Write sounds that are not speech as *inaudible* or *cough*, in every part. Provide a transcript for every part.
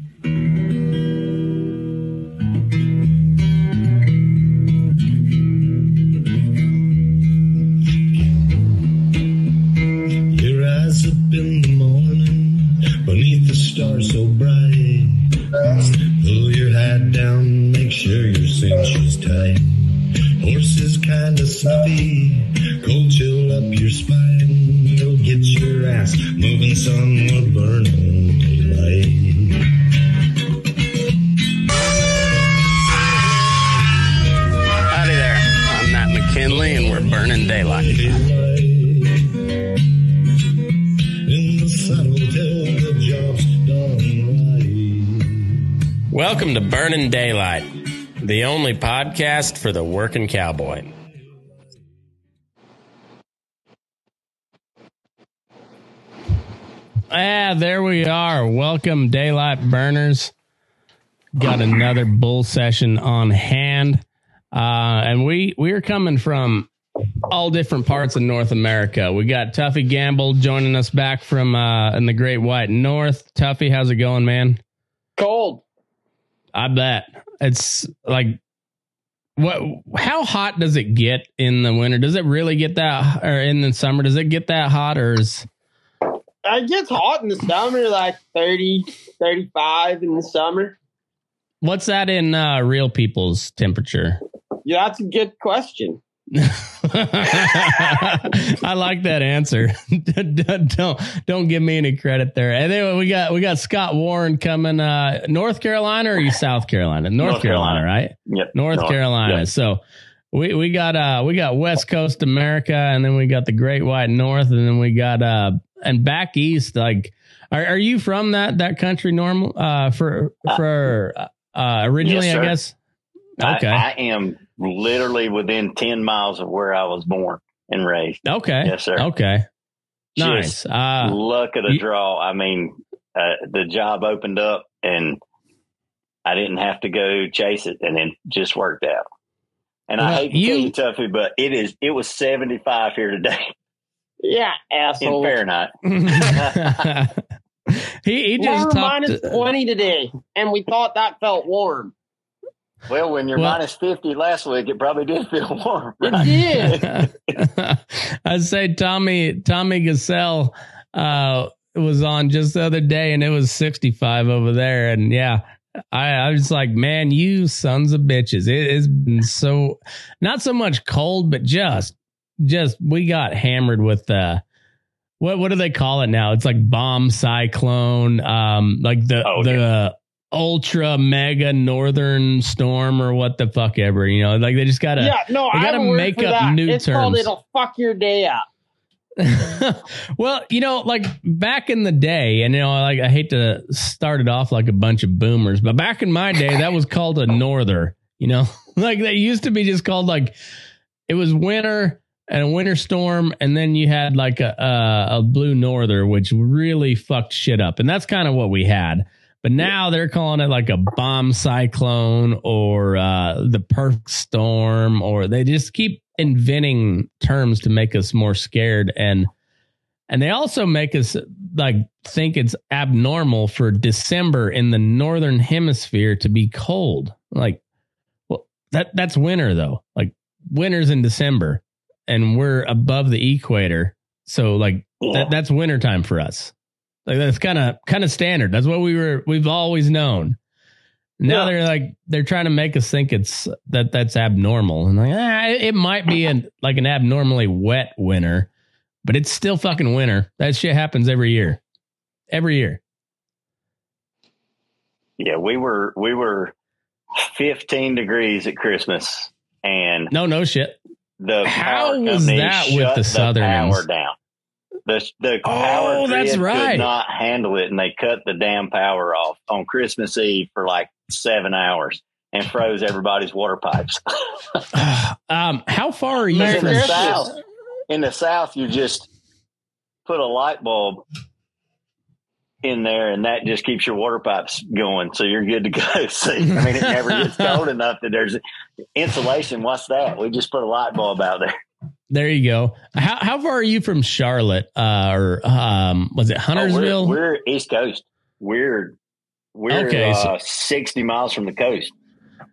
Mm-hmm. Daylight, the only podcast for the working cowboy. Ah, there we are. Welcome, Daylight Burners. Got another bull session on hand. Uh, and we we are coming from all different parts of North America. We got Tuffy Gamble joining us back from uh, in the Great White North. Tuffy, how's it going, man? Cold. I bet it's like what? How hot does it get in the winter? Does it really get that, or in the summer? Does it get that hot, or is It gets hot in the summer, like 30, 35 in the summer. what's that in uh, real people's temperature? Yeah, that's a good question. *laughs* I like that answer. *laughs* don't don't give me any credit there. And then we got we got Scott Warren coming. Uh, North Carolina or you South Carolina? North, North Carolina, Carolina. right? Yep. North North, Carolina. yeah. So we we got uh we got West Coast America, and then we got the Great White North, and then we got uh and back east. Like, are are you from that that country? Normal uh for for uh originally, Yes, I guess. I- Okay. I, am literally within 10 miles of where I was born and raised. okay. Yes, sir. Okay. Nice. Just Uh, Luck of the you- draw. I mean, uh, the job opened up and I didn't have to go chase it and it just worked out. And I Well, hate to you- tell you, Tuffy, but it is, it was 75 here today *laughs* Yeah, in asshole. Fahrenheit. *laughs* *laughs* he he We're just talked. minus 20 today, and we thought that felt warm. Well, when you're Well- minus 50 last week, it probably did feel warm. It did. *laughs* *laughs* I'd say Tommy Tommy Gasell uh, was on just the other day, and it was 65 over there, and yeah. I, I was like, man, you sons of bitches. It has been so not so much cold, but just just we got hammered with uh what what do they call it now? It's like bomb cyclone, um, like the Oh, the ultra mega northern storm or what the fuck ever. You know, like they just gotta yeah, no, I gotta have a word make up that. new it's called terms. it'll fuck your day up. *laughs* well, you know, like back in the day, and you know, like I hate to start it off like a bunch of boomers, but back in my day, that was called a norther. You know, *laughs* like that used to be just called like it was winter and a winter storm, and then you had like a a, a blue norther, which really fucked shit up, and that's kind of what we had. But now they're calling it like a bomb cyclone or uh, the perfect storm, or they just keep inventing terms to make us more scared and and they also make us like think it's abnormal for December in the northern hemisphere to be cold. Like, well, that that's winter though. Like winter's in December, and we're above the equator, so like that, that's wintertime for us. Like that's kind of kind of standard. That's what we were we've always known. Now Yeah. they're like they're trying to make us think it's that that's abnormal, and like ah, it, might be an like an abnormally wet winter, but it's still fucking winter. That shit happens every year, every year. Yeah, we were we were 15 degrees at Christmas, and No, no shit. the How was that with shut the Southerners? power down. The the Oh, power that's grid right. could not handle it, and they cut the damn power off on Christmas Eve for like seven hours and froze everybody's water pipes. *laughs* *sighs* um, how far are you in from? the south, in the south, you just put a light bulb in there, and that just keeps your water pipes going, so you're good to go. *laughs* See, I mean, it never gets *laughs* cold enough that there's insulation. What's that? We just put a light bulb out there. There you go. How how far are you from Charlotte? Uh, or um, was it Oh, Huntersville? we're, we're East Coast. We're We're Okay, so- uh, 60 miles from the coast.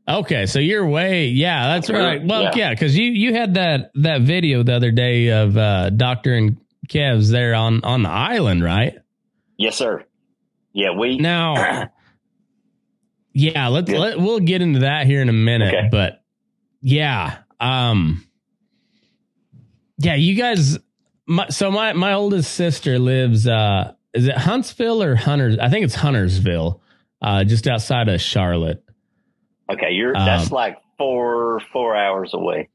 Okay, so you're way yeah, that's right. Well, yeah. yeah, because you you had that that video the other day of uh Doctor and Kev's there on on the island, right? Yes, sir. Yeah, we. *clears throat* Now, yeah, let's Yeah. let we'll get into that here in a minute, Okay. but yeah, um, yeah, you guys. My, so my my oldest sister lives. uh Is it Huntsville or Hunters? I think it's Huntersville, uh, just outside of Charlotte. okay, you're. Um, that's like four four hours away.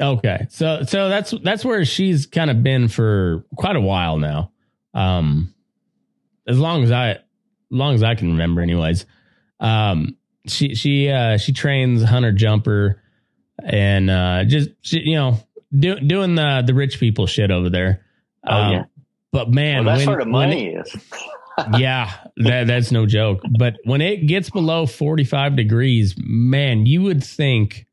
Okay, so so that's that's where she's kind of been for quite a while now. Um, as long as I, as long as I can remember, anyways. Um, she she uh she trains hunter jumper, and uh just she, you know do, doing the the rich people shit over there. Oh, Um, yeah. But man, well, that's when, where the money it- is. *laughs* *laughs* yeah, that that's no joke. But when it gets below 45 degrees, man, you would think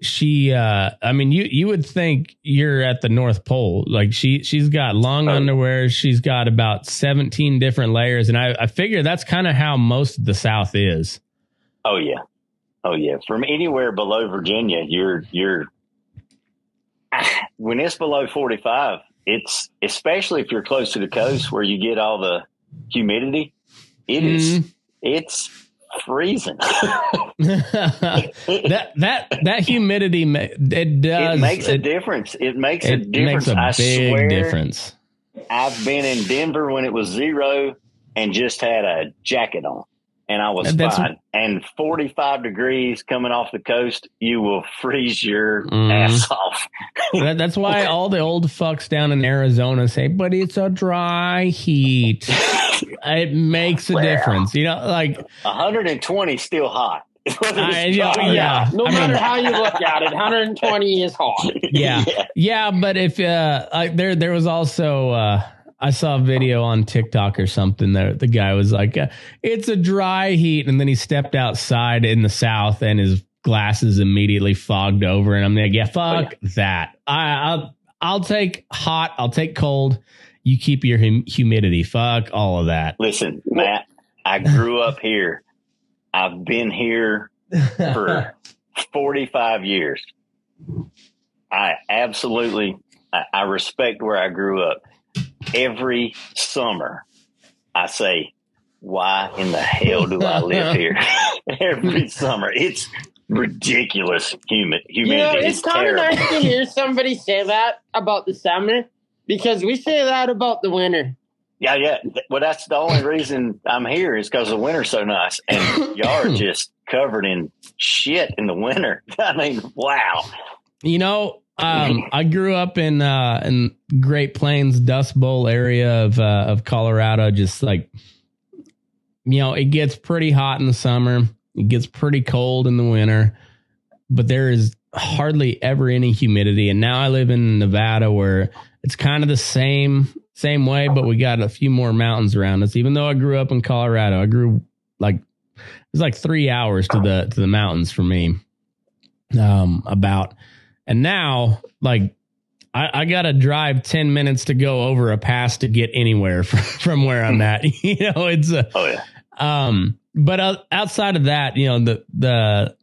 she uh I mean you you would think you're at the North Pole. Like she she's got long Oh. underwear, she's got about 17 different layers and I I figure that's kind of how most of the South is. Oh yeah, oh yeah. From anywhere below Virginia, you're you're. When it's below forty five, it's especially if you're close to the coast where you get all the humidity. It is. Mhm. It's freezing. *laughs* that that that humidity it does it makes a it, difference. It makes a difference. makes a I big swear, difference. I've been in Denver when it was zero and just had a jacket on, and I was That's- fine. And 45 degrees coming off the coast, you will freeze your Mhm. ass off. *laughs* That's why all the old fucks down in Arizona say, but it's a dry heat. *laughs* it makes a Well. difference. You know, like, 120 still hot. *laughs* I- yeah, dry yeah. not. No I matter mean- how you look at it, 120 is hot. yeah. Yeah, but if uh I, there there was also uh I saw a video on TikTok or something that the guy was like uh, it's a dry heat and then he stepped outside in the south and his glasses immediately fogged over and I'm like yeah fuck that. I I'll I'll take hot, I'll take cold. You keep your hum- humidity. Fuck all of that. Listen, Matt, I grew up here. I've been here for *laughs* 45 years. I absolutely, I, I respect where I grew up. Every summer, I say, why in the hell do I live *laughs* here? *laughs* Every summer. It's ridiculous humid, You humidity. know, it's kind of nice to hear somebody say that about the summer because we say that about the winter. Yeah, yeah. Well, that's the only reason I'm here is because the winter's so nice, and *laughs* y'all are just covered in shit in the winter. I mean, wow. You know, um, I grew up in uh, in Great Plains, Dust Bowl area of uh, of Colorado. Just like you know, it gets pretty hot in the summer. It gets pretty cold in the winter, but there is hardly ever any humidity. And now I live in Nevada, where it's kind of the same same way, but we got a few more mountains around us. Even though I grew up in Colorado, I grew like it was like three hours to the to the mountains for me. Um, about and now, like, I, I got to drive 10 minutes to go over a pass to get anywhere *laughs* from, from where I'm at. *laughs* you know, it's a, Oh yeah. um, but uh, outside of that, you know, the, the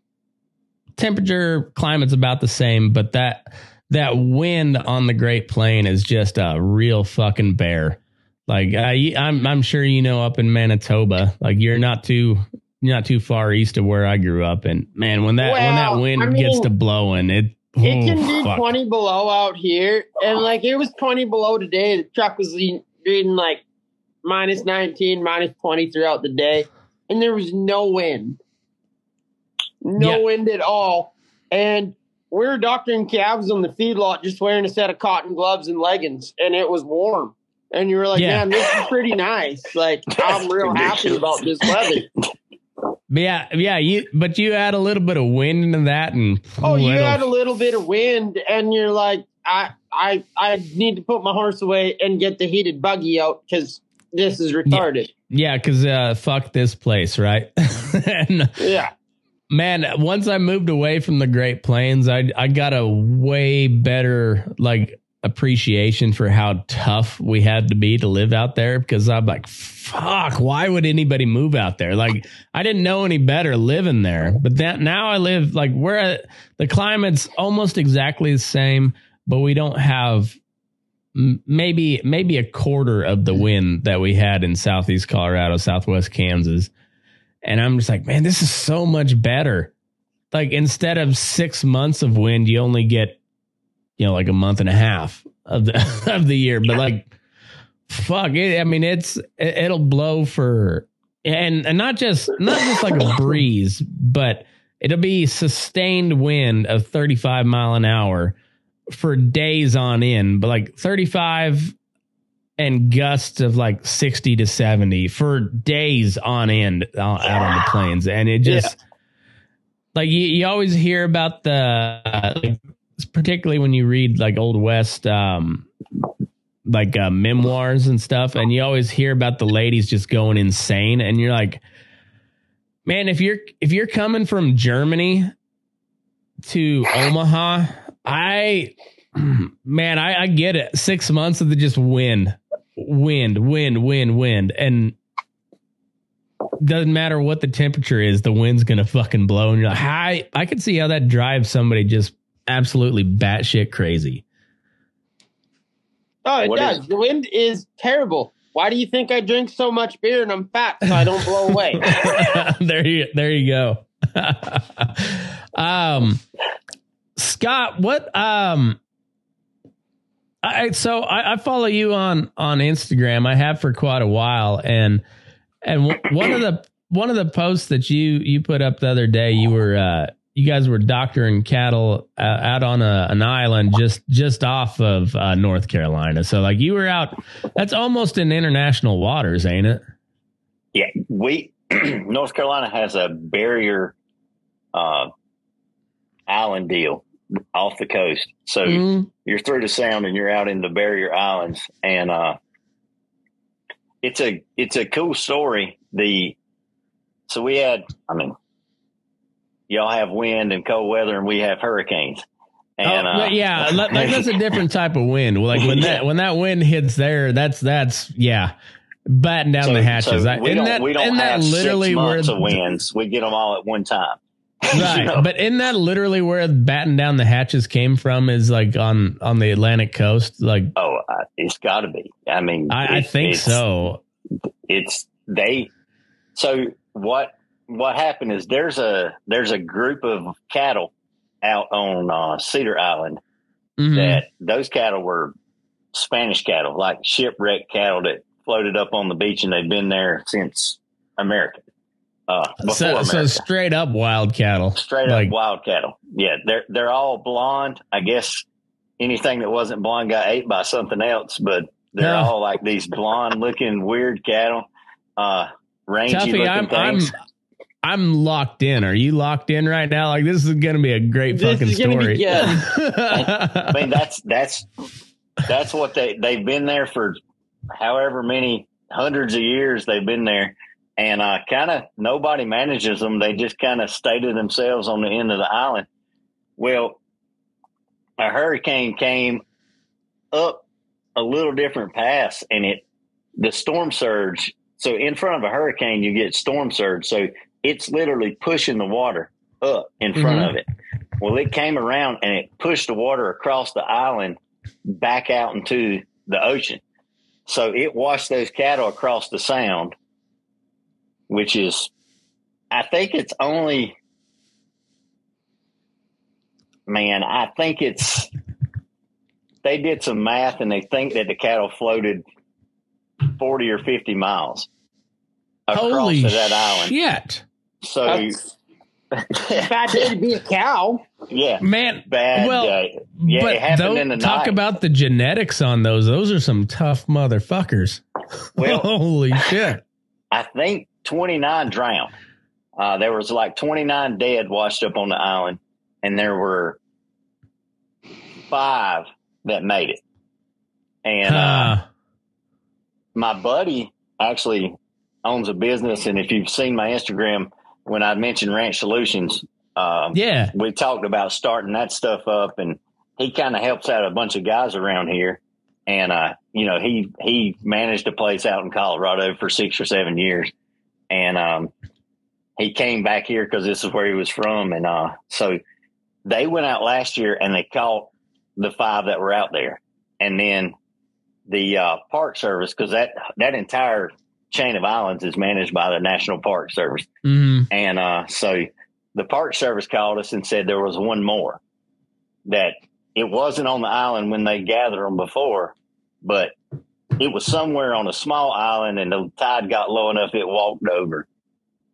temperature climate's about the same, but that, that wind on the Great Plain is just a real fucking bear. Like I, I'm, I'm sure you know up in Manitoba, like you're not too, you're not too far east of where I grew up, and man, when that when that wind I gets to blowing, it It oh, can be fuck. 20 below out here. And like it was 20 below today. The truck was reading like minus 19, minus 20 throughout the day. And there was no wind. No Yeah. wind at all. And we were doctoring calves on the feedlot just wearing a set of cotton gloves and leggings. And it was warm. And you were like, Yeah. man, this is pretty nice. Like, *laughs* I'm real happy about this weather. Yeah, yeah, you but you add a little bit of wind into that, and Oh, you it'll- a little bit of wind, and you're like, I, I, I need to put my horse away and get the heated buggy out because this is retarded. yeah, because uh, fuck this place, right? *laughs* and Yeah, man, once I moved away from the Great Plains, I I got a way better like appreciation for how tough we had to be to live out there because I'm like, fuck, why would anybody move out there? Like, I didn't know any better living there, but that now I live like where the climate's almost exactly the same, but we don't have m- maybe maybe a quarter of the wind that we had in southeast Colorado, southwest Kansas. And I'm just like, man, this is so much better. Like instead of six months of wind, you only get, you know, like a month and a half of the *laughs* of the year. But like, fuck it. I mean, it's it, it'll blow for and and not just not just like a *laughs* breeze, but it'll be sustained wind of 35 mile an hour for days on end, but like 35 and gusts of like 60 to 70 for days on end out, out on the plains. And it just, like, you, you always hear about the, uh, like, particularly when you read like Old West, um, like uh, memoirs and stuff, and you always hear about the ladies just going insane, and you're like, man, if you're if you're coming from Germany to Omaha, I *clears throat* man, I, I get it. Six months of the just wind, wind, wind, wind, wind, and doesn't matter what the temperature is, the wind's gonna fucking blow. And you're like, I I can see how that drives somebody just absolutely batshit crazy. Oh, it What does. is- the wind is terrible. Why do you think I drink so much beer and I'm fat so I don't blow away? *laughs* there you there you go. *laughs* um Scott, what um I so I, I follow you on on Instagram. I have for quite a while and and one of the one of the posts that you you put up the other day, you were uh you guys were doctoring cattle uh, out on a, an island just just off of uh, North Carolina. So like you were out that's almost in international waters, ain't it? Yeah, we *clears throat* North Carolina has a barrier uh, island deal off the coast, so Mm. you're through the sound and you're out in the barrier islands, and uh, it's a it's a cool story. The so we had, I mean, y'all have wind and cold weather, and we have hurricanes. And oh, uh, yeah, like, that's a different *laughs* type of wind. Like when that when that wind hits there, that's that's yeah, batten down so- the hatches. so I- we don't that, we don't have literally six where months of winds. We get them all at one time. *laughs* right? You know? But isn't that literally where batten down the hatches came from? Is like on on the Atlantic coast. Like Oh, uh, it's got to be. I mean, I, I think it's- so. It's they. So what? What happened is there's a there's a group of cattle out on uh, Cedar Island Mhm. that those cattle were Spanish cattle, like shipwrecked cattle that floated up on the beach, and they've been there since America. Uh, so, America. so straight up wild cattle. straight like- up wild cattle. Yeah, they're they're all blonde. I guess anything that wasn't blonde got ate by something else, but they're Yeah. all like these blonde looking weird cattle. Uh rangy Tuffy, looking I'm things. I'm locked in. Are you locked in right now? Like this is going to be a great This fucking is gonna story. be *laughs* I mean that's that's that's what they they've been there for however many hundreds of years they've been there. And uh kind of nobody manages them. They just kind of stay to themselves on the end of the island. Well, a hurricane came up a little different pass and it the storm surge so in front of a hurricane you get storm surge so it's literally pushing the water up in front Mhm. of it well it came around and it pushed the water across the island back out into the ocean so it washed those cattle across the sound which is i think it's only man i think it's they did some math and they think that the cattle floated 40 or 50 miles across Holy to that island. shit, So, That's- *laughs* Bad day to be a cow. yeah, man! bad well, day. Yeah, but it happened in the talk night. about the genetics on those. Those are some tough motherfuckers. *laughs* Well- Holy shit! *laughs* I think 29 drowned. Uh, there was like 29 dead washed up on the island, and there were five that made it. And uh, Ah, my buddy actually owns a business, and if you've seen my Instagram, when I mentioned Ranch Solutions, um, yeah, we talked about starting that stuff up and he kind of helps out a bunch of guys around here, and uh, you know, he he managed a place out in Colorado for six or seven years, and um, he came back here because this is where he was from, and uh, so they went out last year and they caught the five that were out there, and then the uh, Park Service because that that entire chain of islands is managed by the National Park Service, Mhm. and uh, so the Park Service called us and said there was one more that it wasn't on the island when they gathered them before, but it was somewhere on a small island and the tide got low enough it walked over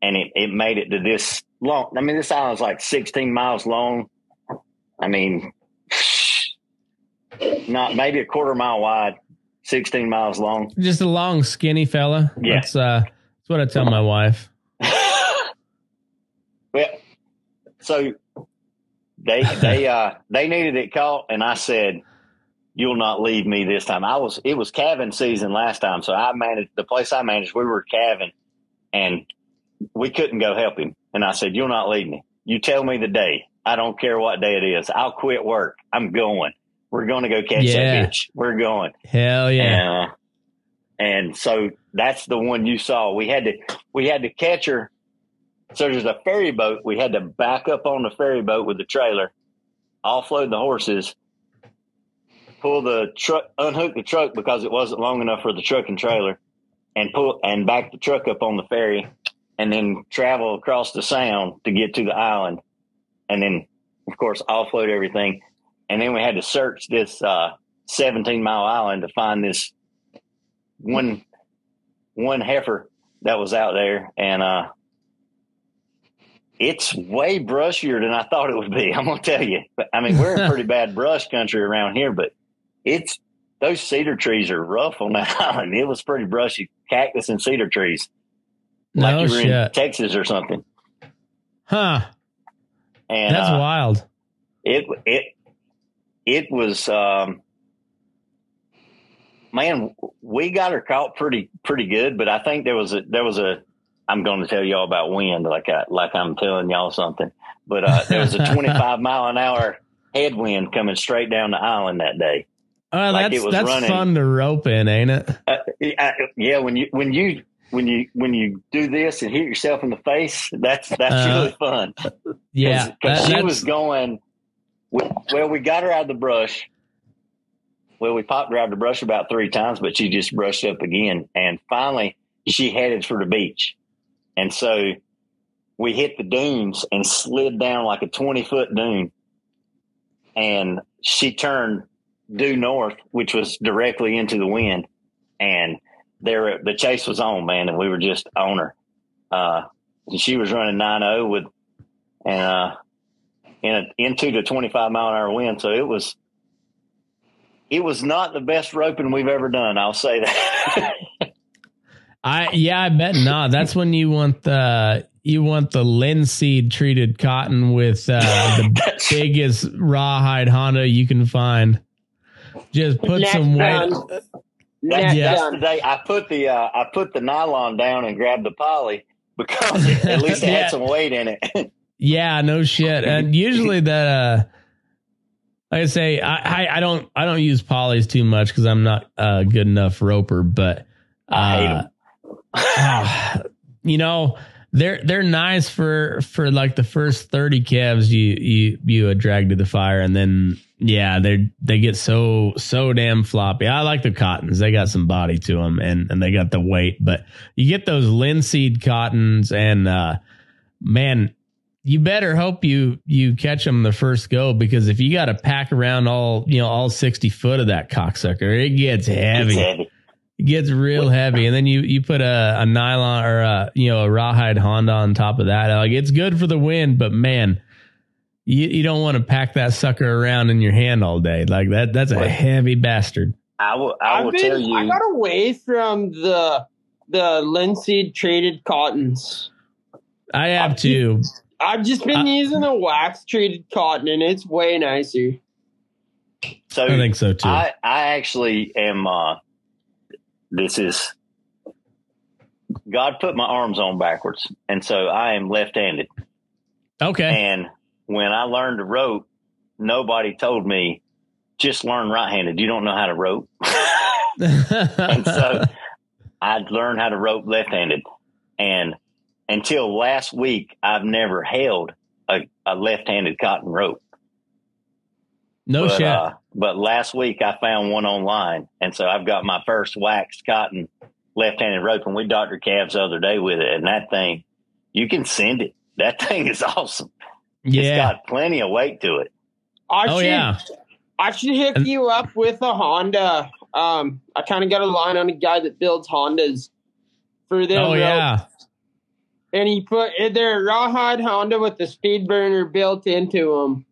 and it, it made it to this long. I mean, this island's like 16 miles long. I mean, *sighs* not maybe a quarter mile wide, 16 miles long. Just a long, skinny fella. Yeah. That's uh, that's what I tell my wife. *laughs* well, so they they uh they needed it caught, and I said, "You'll not leave me this time." I was it was calving season last time, so I managed the place I managed. We were calving, and we couldn't go help him. And I said, "You'll not leave me. You tell me the day. I don't care what day it is. I'll quit work. I'm going. We're going to go catch Yeah. that bitch. We're going." Hell yeah. And, uh, and so that's the one you saw. We had to we had to catch her. So there's a ferry boat. We had to back up on the ferry boat with the trailer, offload the horses, pull the truck, unhook the truck because it wasn't long enough for the truck and trailer, and pull and back the truck up on the ferry, and then travel across the sound to get to the island, and then of course offload everything, and then we had to search this uh, 17 mile island to find this one one heifer that was out there and uh it's way brushier than I thought it would be. *laughs* I'm gonna tell you. But, I mean, we're in pretty bad brush country around here, but it's those cedar trees are rough on that *laughs* island. It was pretty brushy, cactus and cedar trees, like no you were in. Texas or something. Huh. And That's uh, wild. it it it was um man we got her caught pretty pretty good but i think there was a there was a i'm going to tell y'all about wind like i like i'm telling y'all something but uh there was a 25 *laughs* mile an hour headwind coming straight down the island that day Oh, like that's it was that's running. fun to rope in, ain't it? uh, I, yeah when you when you when you when you do this and hit yourself in the face that's that's Uh, really fun Yeah. because that- she was going. Well, we got her out of the brush. Well, we popped her out of the brush about three times, but she just brushed up again. And finally, she headed for the beach. And so we hit the dunes and slid down like a 20 foot dune. And she turned due north, which was directly into the wind. And there, the chase was on, man. And we were just on her. Uh, she was running 9 0 with, and, uh, in a, into the 25 mile an hour wind. So it was, it was not the best roping we've ever done. I'll say that. *laughs* I yeah, I bet not. That's when you want the you want the linseed treated cotton with uh, the *laughs* biggest rawhide Honda you can find. Just put Neck some weight. down. That's, Yeah. that's the day I put the, uh, I put the nylon down and grabbed the poly because at least it *laughs* Yeah. had some weight in it. Yeah, no shit. And usually that uh like I say, I, I, I don't I don't use polys too much because I'm not a good enough roper, but uh, *sighs* you know, they're they're nice for for like the first 30 calves you you you uh, drag to the fire and then yeah, they they get so so damn floppy. I like the cottons. They got some body to them and and they got the weight, but you get those linseed cottons and uh man, you better hope you you catch them the first go because if you got to pack around all you know all 60 foot of that cocksucker, it gets heavy. It's heavy. It gets real heavy, and then you you put a, a nylon or a you know a rawhide Honda on top of that. Like it's good for the wind, but man, you you don't want to pack that sucker around in your hand all day. Like that that's a heavy bastard. I will, I will I've tell been, you. I got away from the the linseed traded cottons. I have uh, to. I've just been I- using the wax treated cotton, and it's way nicer. so I think so too. I, I actually am. Uh, this is God put my arms on backwards, and so I am left-handed. okay. And when I learned to rope, nobody told me just learn right-handed. You don't know how to rope, *laughs* and so *laughs* I learned how to rope left-handed. And until last week, I've never held a, a left-handed cotton rope. no but, shit. uh, but last week I found one online, and so I've got my first waxed cotton left-handed rope, and we doctored calves the other day with it, and that thing, you can send it. That *laughs* thing is awesome. It's yeah. got plenty of weight to it. I Oh should, yeah. I should hook you up with a Honda. Um, I kind of got a line on a guy that builds Hondas for them. Oh ropes. yeah. And he put they're rawhide Honda with the speed burner built into them.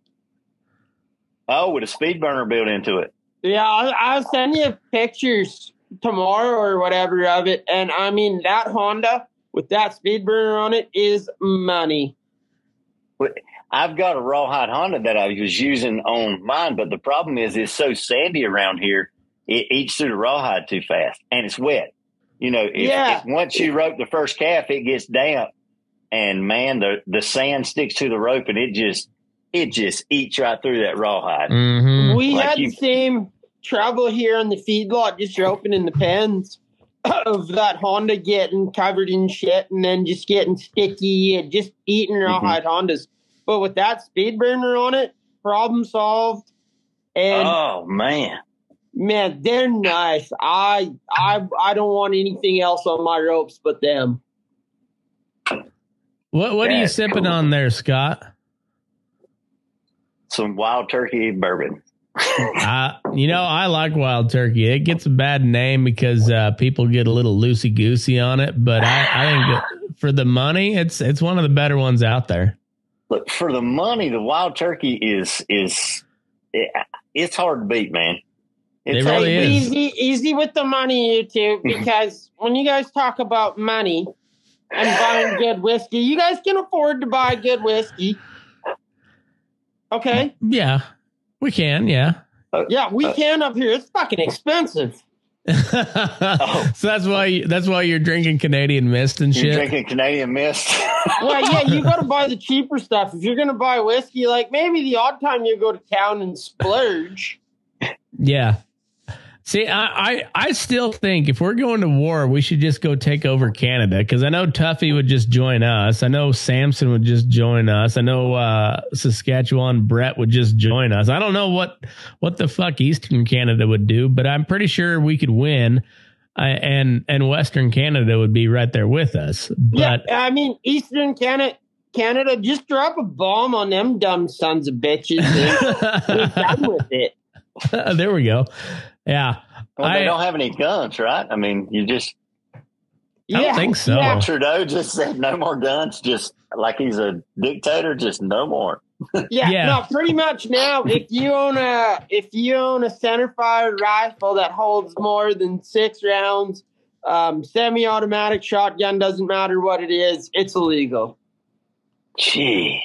Oh, with a speed burner built into it. Yeah, I'll, I'll send you pictures tomorrow or whatever of it. And I mean, that Honda with that speed burner on it is money. I've got a rawhide Honda that I was using on mine, but the problem is it's so sandy around here. It eats through the rawhide too fast, and it's wet. You know, if, Yeah. if once you rope the first calf, it gets damp, and man, the the sand sticks to the rope, and it just it just eats right through that rawhide. Mm-hmm. We Like had you- the same trouble here in the feedlot, just opening the pens *coughs* of that Honda getting covered in shit and then just getting sticky and just eating rawhide Hondas. But with that speed burner on it, problem solved. And oh man, man, they're nice. I I I don't want anything else on my ropes but them. What what are you sipping cool. on there, Scott? some wild turkey bourbon. *laughs* Uh, you know, I like wild turkey. It gets a bad name because uh, people get a little loosey goosey on it, but I, I think for the money, it's it's one of the better ones out there. Look for the money. The wild turkey is is it, it's hard to beat, man. It's It really to beat. is. Easy easy with the money, you two, *laughs* because when you guys talk about money and buying good whiskey, you guys can afford to buy good whiskey. Okay. Yeah, we can. Yeah. Uh, yeah, we can up here. It's fucking expensive. *laughs* so that's why you, that's why you're drinking Canadian Mist and You're shit. drinking Canadian Mist. Well, yeah, you *laughs* got to buy the cheaper stuff. If you're going to buy whiskey, like maybe the odd time you go to town and splurge. Yeah. See, I, I I still think if we're going to war, we should just go take over Canada because I know Tuffy would just join us. I know Samson would just join us. I know uh, Saskatchewan Brett would just join us. I don't know what what the fuck Eastern Canada would do, but I'm pretty sure we could win, uh, and and Western Canada would be right there with us. But yeah, I mean, Eastern Canada, Canada, just drop a bomb on them dumb sons of bitches. And we're done with it. *laughs* there we go. Yeah, well, I- they don't have any guns, right? I mean, you just I don't think so. Yeah. Trudeau just said no more guns, just like he's a dictator, just no more. Yeah, Yeah. no, pretty much now. If you own a if you own a centerfire rifle that holds more than six rounds, um, semi-automatic shotgun doesn't matter what it is, it's illegal. Jeez.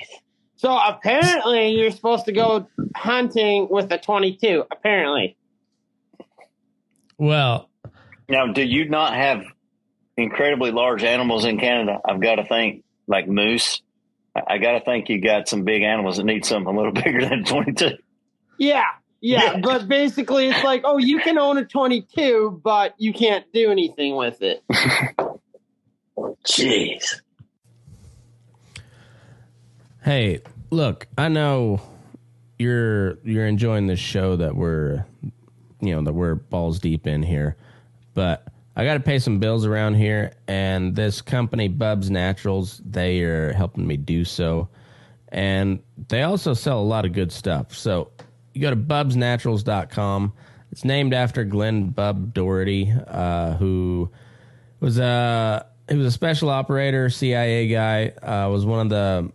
So apparently, you're supposed to go hunting with a 22. Apparently, Well, Now, do you not have incredibly large animals in Canada? I've got to think like moose. I, I got to think you got some big animals that need something a little *laughs* bigger than 22. yeah, yeah, Yeah. But basically, it's like, oh, you can own a 22, but you can't do anything with it. *laughs* Jeez. Hey, look, I know you're you're enjoying this show that we're you know that we're balls deep in here, but I got to pay some bills around here, and this company Bubs Naturals they are helping me do so, and they also sell a lot of good stuff. So you go to bubsnaturals.com. It's named after Glen Bub Doherty, uh, who was a he was a special operator, CIA guy. Uh, was one of the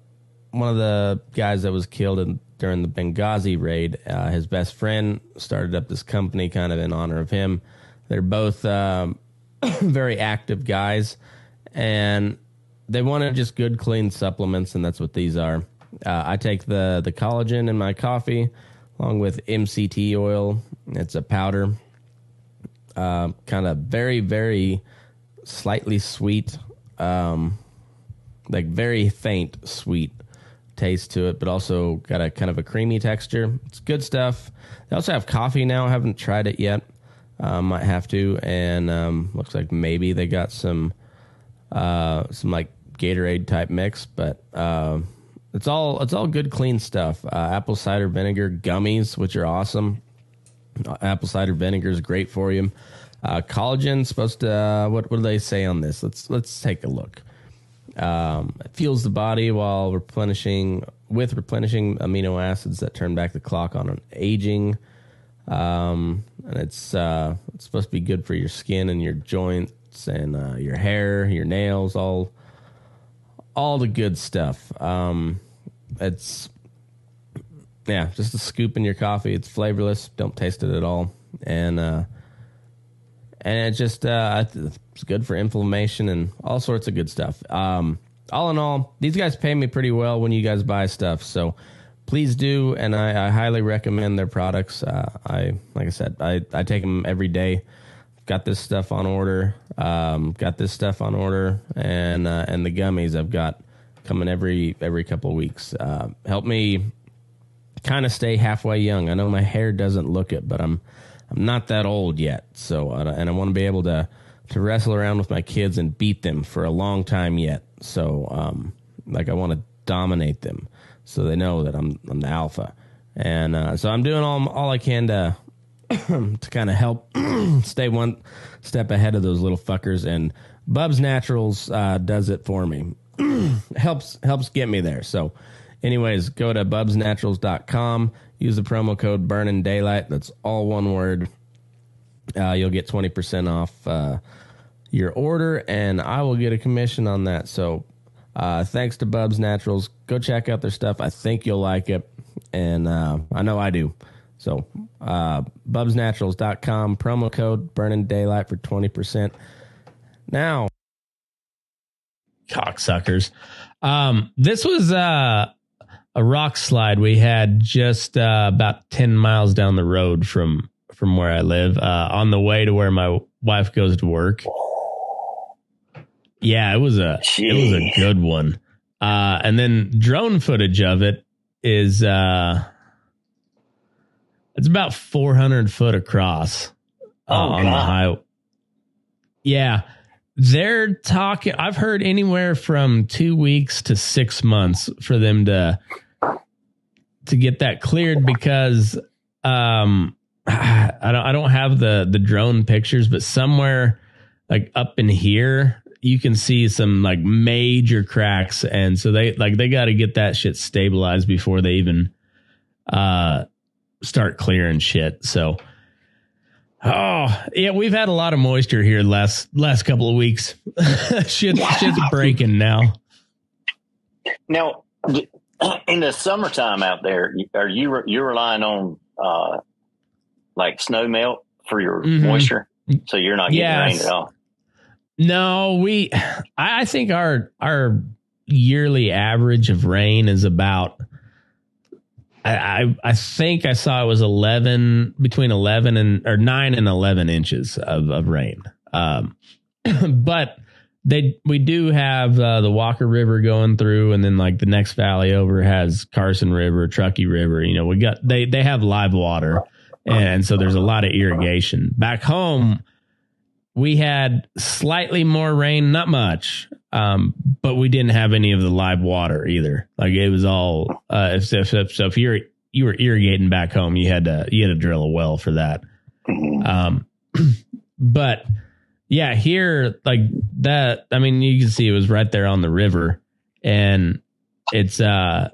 one of the guys that was killed in, during the Benghazi raid. Uh, his best friend started up this company kind of in honor of him. They're both um, *coughs* very active guys, and they wanted just good, clean supplements, and that's what these are. Uh, I take the the collagen in my coffee, along with MCT oil. It's a powder, uh, kind of very, very slightly sweet, um, like very faint sweet taste to it, but also got a kind of a creamy texture. It's good stuff. They also have coffee now. I haven't tried it yet. Uh, might have to. And um, looks like maybe they got some uh, some like Gatorade type mix, but uh, it's all it's all good, clean stuff. Uh, apple cider vinegar gummies, which are awesome. Uh, apple cider vinegar is great for you. Collagen supposed to what what do they say on this? Let's let's take a look. Um, it fuels the body while replenishing with replenishing amino acids that turn back the clock on an aging. Um, and it's uh, it's supposed to be good for your skin and your joints and uh, your hair, your nails, all all the good stuff. Um, it's yeah, just a scoop in your coffee. It's flavorless. Don't taste it at all, and uh, and it just uh, it's good for inflammation and all sorts of good stuff. Um, all in all, these guys pay me pretty well when you guys buy stuff, so please do, and I, I highly recommend their products. Uh, I like I said, I I take them every day. Got this stuff on order. Um, got this stuff on order, and uh, and the gummies I've got coming every every couple weeks. Uh, help me kind of stay halfway young. I know my hair doesn't look it, but I'm I'm not that old yet. So uh, and I want to be able to to wrestle around with my kids and beat them for a long time yet. So um, like I want to dominate them so they know that I'm I'm the alpha. And uh, so I'm doing all all I can to *clears throat* to kind of help *clears throat* stay one step ahead of those little fuckers. And Bubs Naturals uh, does it for me. *clears throat* helps helps get me there. So, anyways, go to bubsnaturals.com. Use the promo code Burning Daylight. That's all one word. Uh, you'll get twenty percent off uh, your order, and I will get a commission on that. So, uh, thanks to Bubs Naturals. Go check out their stuff. I think you'll like it, and uh, I know I do. So, uh, bubsnaturals.com, promo code Burning Daylight for 20%. Now, cocksuckers. Um, this was uh, a rock slide we had just uh, about 10 miles down the road from from where I live uh, on the way to where my wife goes to work. Yeah, it was a it was a good one. Uh, and then drone footage of it is uh, it's about 400 foot across Oh, on the highway. Yeah, they're talking. I've heard anywhere from two weeks to six months for them to to get that cleared because um *sighs* I don't I don't have the the drone pictures, but somewhere like up in here you can see some like major cracks. And so they like they got to get that shit stabilized before they even uh start clearing shit. So oh yeah we've had a lot of moisture here last last couple of weeks. *laughs* Shit shit's breaking now. Now, *clears throat* in the summertime out there, are you you're relying on uh, like snow melt for your Mhm. moisture, so you're not getting rain at all? No, we. I I think our our yearly average of rain is about. I, I I think I saw it was eleven between eleven and or nine and eleven inches of of rain. Um, *clears throat* but they we do have uh, the Walker River going through, and then like the next valley over has Carson River, Truckee River. You know, we got they they have live water, and so there's a lot of irrigation back home we had slightly more rain, not much, um, but we didn't have any of the live water either. Like it was all uh, if, if, if, so if you're you were irrigating back home, you had to you had to drill a well for that. Mhm. Um, *clears throat* but yeah, here like that. I mean, you can see it was right there on the river, and it's uh,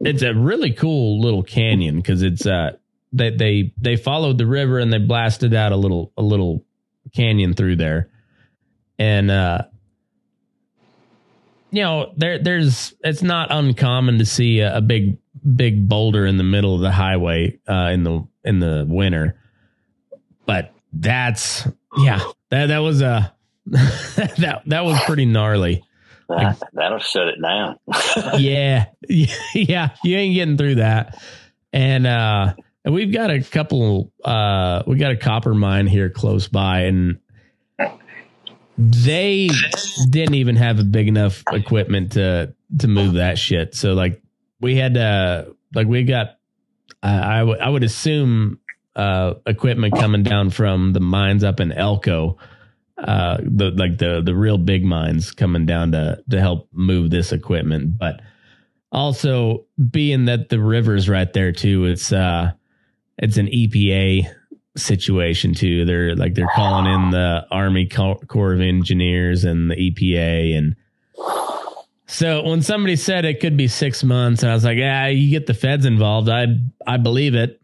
it's a really cool little canyon because it's uh, they they they followed the river and they blasted out a little a little canyon through there, and uh, you know there there's it's not uncommon to see a, a big big boulder in the middle of the highway uh, in the in the winter, but that's yeah that that was a *laughs* that that was pretty gnarly. That, *laughs* that'll shut it down. *laughs* yeah, yeah, you ain't getting through that. And uh and we've got a couple uh we got a copper mine here close by and they didn't even have a big enough equipment to to move that shit. So like we had uh like we got I I would I would assume uh equipment coming down from the mines up in Elko uh the like the the real big mines coming down to to help move this equipment but also being that the river's right there too it's uh it's an EPA situation too they're like they're calling in the Army Corps of Engineers and the EPA and so when somebody said it could be six months, and I was like, "Yeah, you get the feds involved." I I believe it.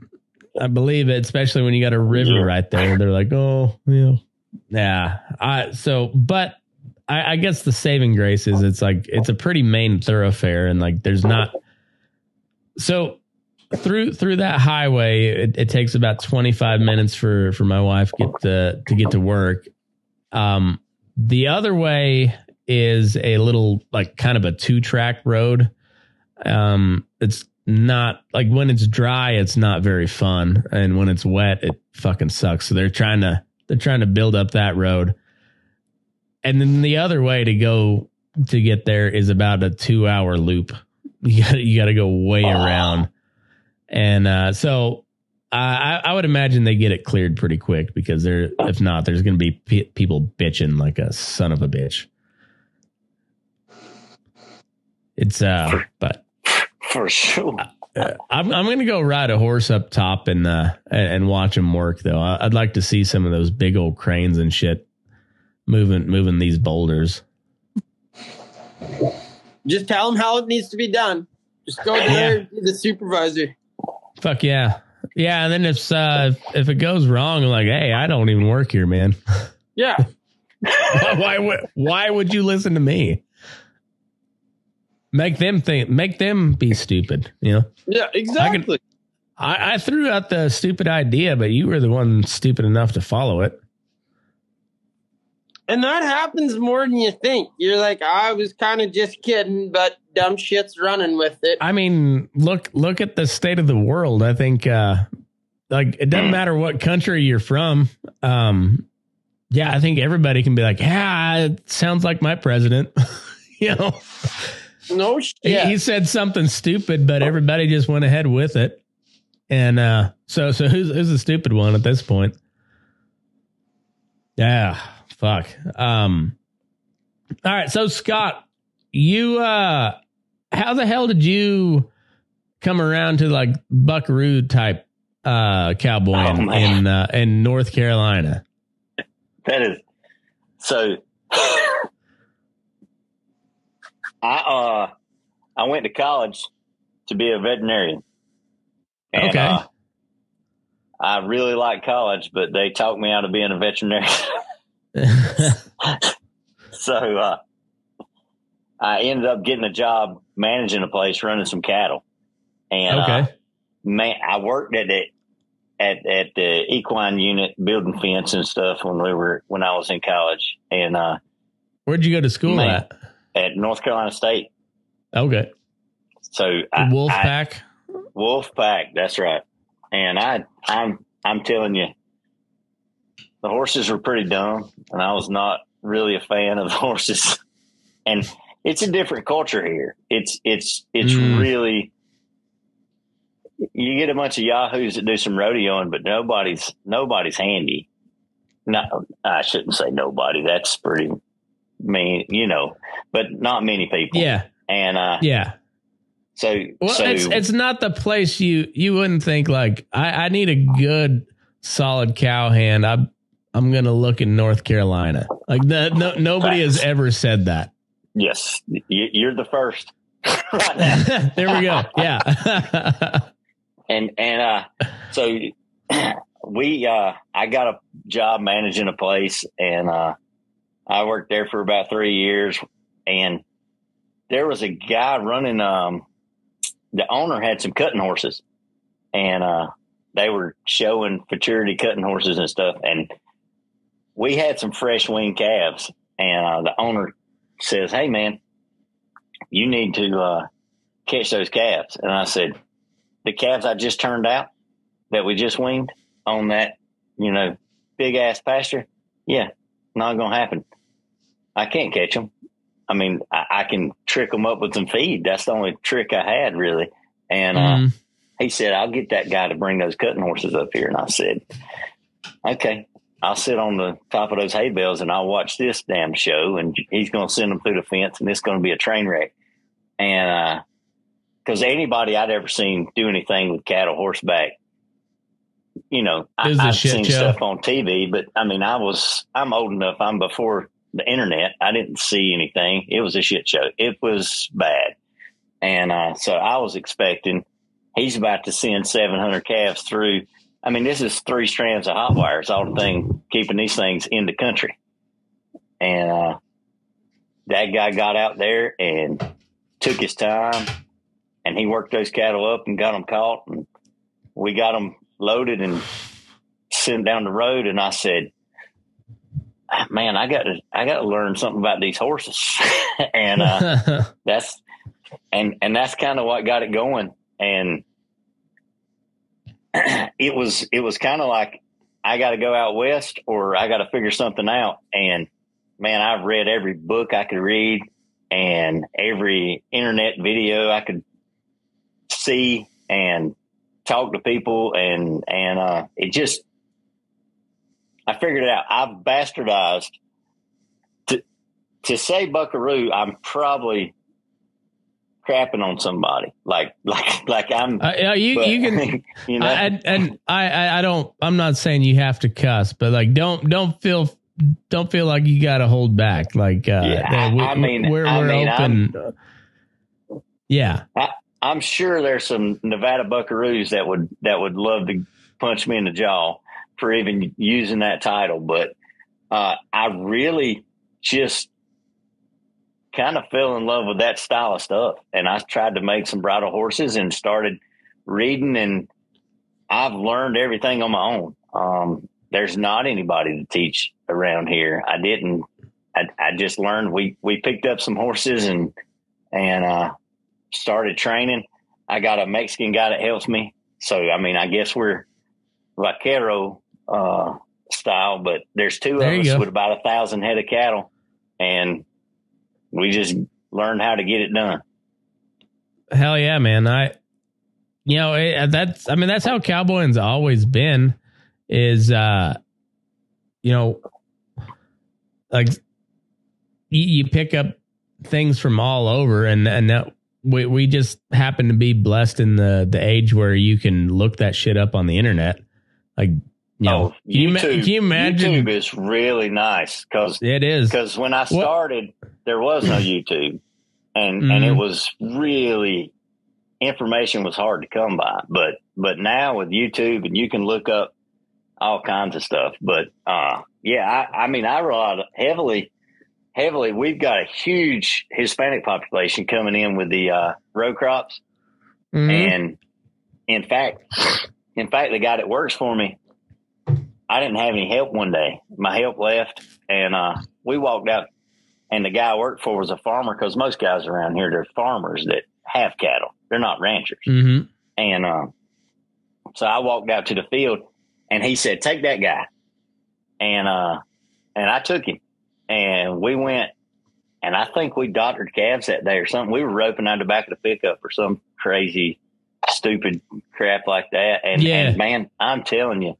I believe it, especially when you got a river Yeah. right there. They're like, "Oh, you yeah, yeah." I so, but I, I guess the saving grace is it's like it's a pretty main thoroughfare, and like there's not. So through through that highway, it, it takes about twenty five minutes for for my wife get to to get to work. Um, the other way is a little like kind of a two track road. Um, it's not like when it's dry, it's not very fun, and when it's wet, it fucking sucks. So they're trying to they're trying to build up that road, and then the other way to go to get there is about a two hour loop. You got you got to go way around, and uh, so I, I would imagine they get it cleared pretty quick because there, if not, there's going to be pe- people bitching like a son of a bitch. It's uh, but For sure. Uh, I'm I'm gonna go ride a horse up top and uh and, and watch them work though. I, I'd like to see some of those big old cranes and shit moving moving these boulders. Just tell them how it needs to be done. Just go there, and be the supervisor. Fuck yeah, yeah. And then if uh if, if it goes wrong, I'm like, hey, I don't even work here, man. *laughs* Yeah, why, why would why would you listen to me? Make them think. Make them be stupid. You know. yeah, exactly. I, I threw out the stupid idea, but you were the one stupid enough to follow it. And that happens more than you think. You're like, I was kind of just kidding, but dumb shit's running with it. I mean, look look at the state of the world. I think uh like it doesn't matter what country you're from. Um yeah, I think everybody can be like, "Yeah, it sounds like my president." *laughs* you know. No He- shit. He, said something stupid, but everybody just went ahead with it. And uh so so who's who's the stupid one at this point? Yeah, fuck. Um All right, so Scott, you uh how the hell did you come around to like buckaroo type uh cowboy Oh, in in, uh, in North Carolina? That is so. I uh, I went to college to be a veterinarian. And, Okay. Uh, I really liked college, but they talked me out of being a veterinarian. *laughs* so uh, I ended up getting a job managing a place, running some cattle. And uh, okay. man, I worked at it at at the equine unit, building fence and stuff when we were when I was in college, and uh, Where'd you go to school Man. at? At North Carolina State. Okay. So I, Wolf I- pack. Wolf Pack, that's right. And I, I'm, I'm telling you, the horses were pretty dumb, and I was not really a fan of the *laughs* horses. And it's a different culture here. It's, it's, it's Mm. really. You get a bunch of yahoos that do some rodeoing, but nobody's nobody's handy. No, I shouldn't say nobody. That's pretty mean, you know. But not many people. Yeah. And uh, Yeah. so Well, so it's it's not the place you you wouldn't think like I, I need a good solid cow hand. I'm I'm gonna look in North Carolina. Like no nobody has ever said that. Yes, you, you're the first *laughs* right now. *laughs* there we go. Yeah. *laughs* And and uh, so *clears throat* we uh, I got a job managing a place, and uh, I worked there for about three years. And there was a guy running. Um, the owner had some cutting horses, and uh, they were showing futurity cutting horses and stuff. And we had some fresh wing calves, and uh, the owner says, "Hey, man, you need to uh, catch those calves." And I said, "The calves I just turned out that we just weaned on that, you know, big ass pasture, yeah, not gonna happen. I can't catch them. I mean, I, I can trick them up with some feed. That's the only trick I had really. And uh, Mhm. he said, I'll get that guy to bring those cutting horses up here. And I said, okay, I'll sit on the top of those hay bales and I'll watch this damn show. And he's going to send them through the fence and it's going to be a train wreck. And, uh, cause anybody I'd ever seen do anything with cattle horseback, you know, I, It was a I've seen show. stuff on TV, but I mean, I was, I'm old enough. I'm before the internet. I didn't see anything. It was a shit show. It was bad. And, uh, so I was expecting, he's about to send 700 calves through. I mean, this is three strands of hot wires, all the thing keeping these things in the country. And uh, that guy got out there and took his time, and he worked those cattle up and got them caught, and we got them loaded and sent down the road. And I said, "Ah, "Man, I got to, I got to learn something about these horses." *laughs* and uh, *laughs* that's and and that's kind of what got it going and *clears throat* it was it was kind of like i got to go out west or i got to figure something out and man i've read every book i could read and every internet video i could see and talk to people and and uh it just i figured it out. I've bastardized. To to say buckaroo i'm probably crapping on somebody. Like *laughs* like like i'm Uh, you but, you can *laughs* you know? I, and- and I, I I don't I'm not saying you have to cuss, but like don't don't feel don't feel like you got to hold back. Like uh, Yeah, I- we, I mean- we're we're mean, open. yeah, I'm sure there's some Nevada Buckaroos that would that would love to punch me in the jaw for even using that title, but uh, I really just kind of fell in love with that style of stuff, and I tried to make some bridle horses and started reading, and I've learned everything on my own. Um, there's not anybody to teach around here. I didn't. I, I just learned. We we picked up some horses and and uh, started training. I got a Mexican guy that helps me. So, I mean, I guess we're vaquero uh, style, but there's two There of us go. with about a thousand head of cattle, and we just learned how to get it done. hell yeah, man. I you know it, that's I mean that's how cowboying's always been. Is uh you know like you, you pick up things from all over and and that we we just happen to be blessed in the the age where you can look that shit up on the internet like know oh, you, ma- YouTube, can you imagine YouTube is really nice because it is because when I started, there was no YouTube, and and it Mhm. was really information was hard to come by. But but now with YouTube, and you can look up all kinds of stuff. But uh, yeah, I, I mean, I rely heavily, heavily. We've got a huge Hispanic population coming in with the uh, row crops, Mhm. and in fact, in fact, the guy that works for me, I didn't have any help one day. My help left, and uh, we walked out. And the guy I worked for was a farmer because most guys around here they're farmers that have cattle. They're not ranchers. Mhm. And uh, so I walked out to the field, and he said, "Take that guy," and uh, and I took him, and we went, and I think we doctored calves that day or something. We were roping out the back of the pickup or some crazy, stupid crap like that. And, Yeah. and man, I'm telling you,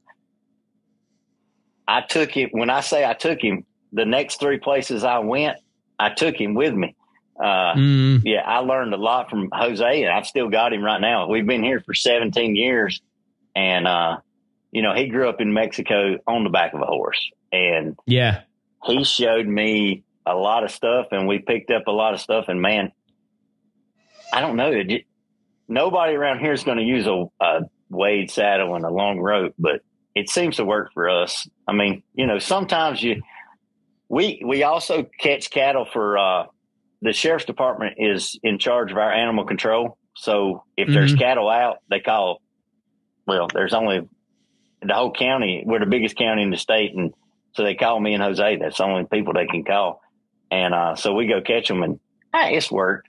I took him. When I say I took him, the next three places I went, I took him with me. Uh, Mhm. yeah, I learned a lot from Jose, and I've still got him right now. We've been here for 17 years, and uh, you know, he grew up in Mexico on the back of a horse, and yeah he showed me a lot of stuff, and we picked up a lot of stuff. And man, I don't know, it, nobody around here is going to use a, a Wade saddle and a long rope, but it seems to work for us. I mean, you know, sometimes you we we also catch cattle for uh, the sheriff's department is in charge of our animal control. So if there's Mhm. cattle out, they call. Well, there's only the whole county. We're the biggest county in the state, and so they call me and Jose. That's the only people they can call. And uh, so we go catch them, and hey, it's worked.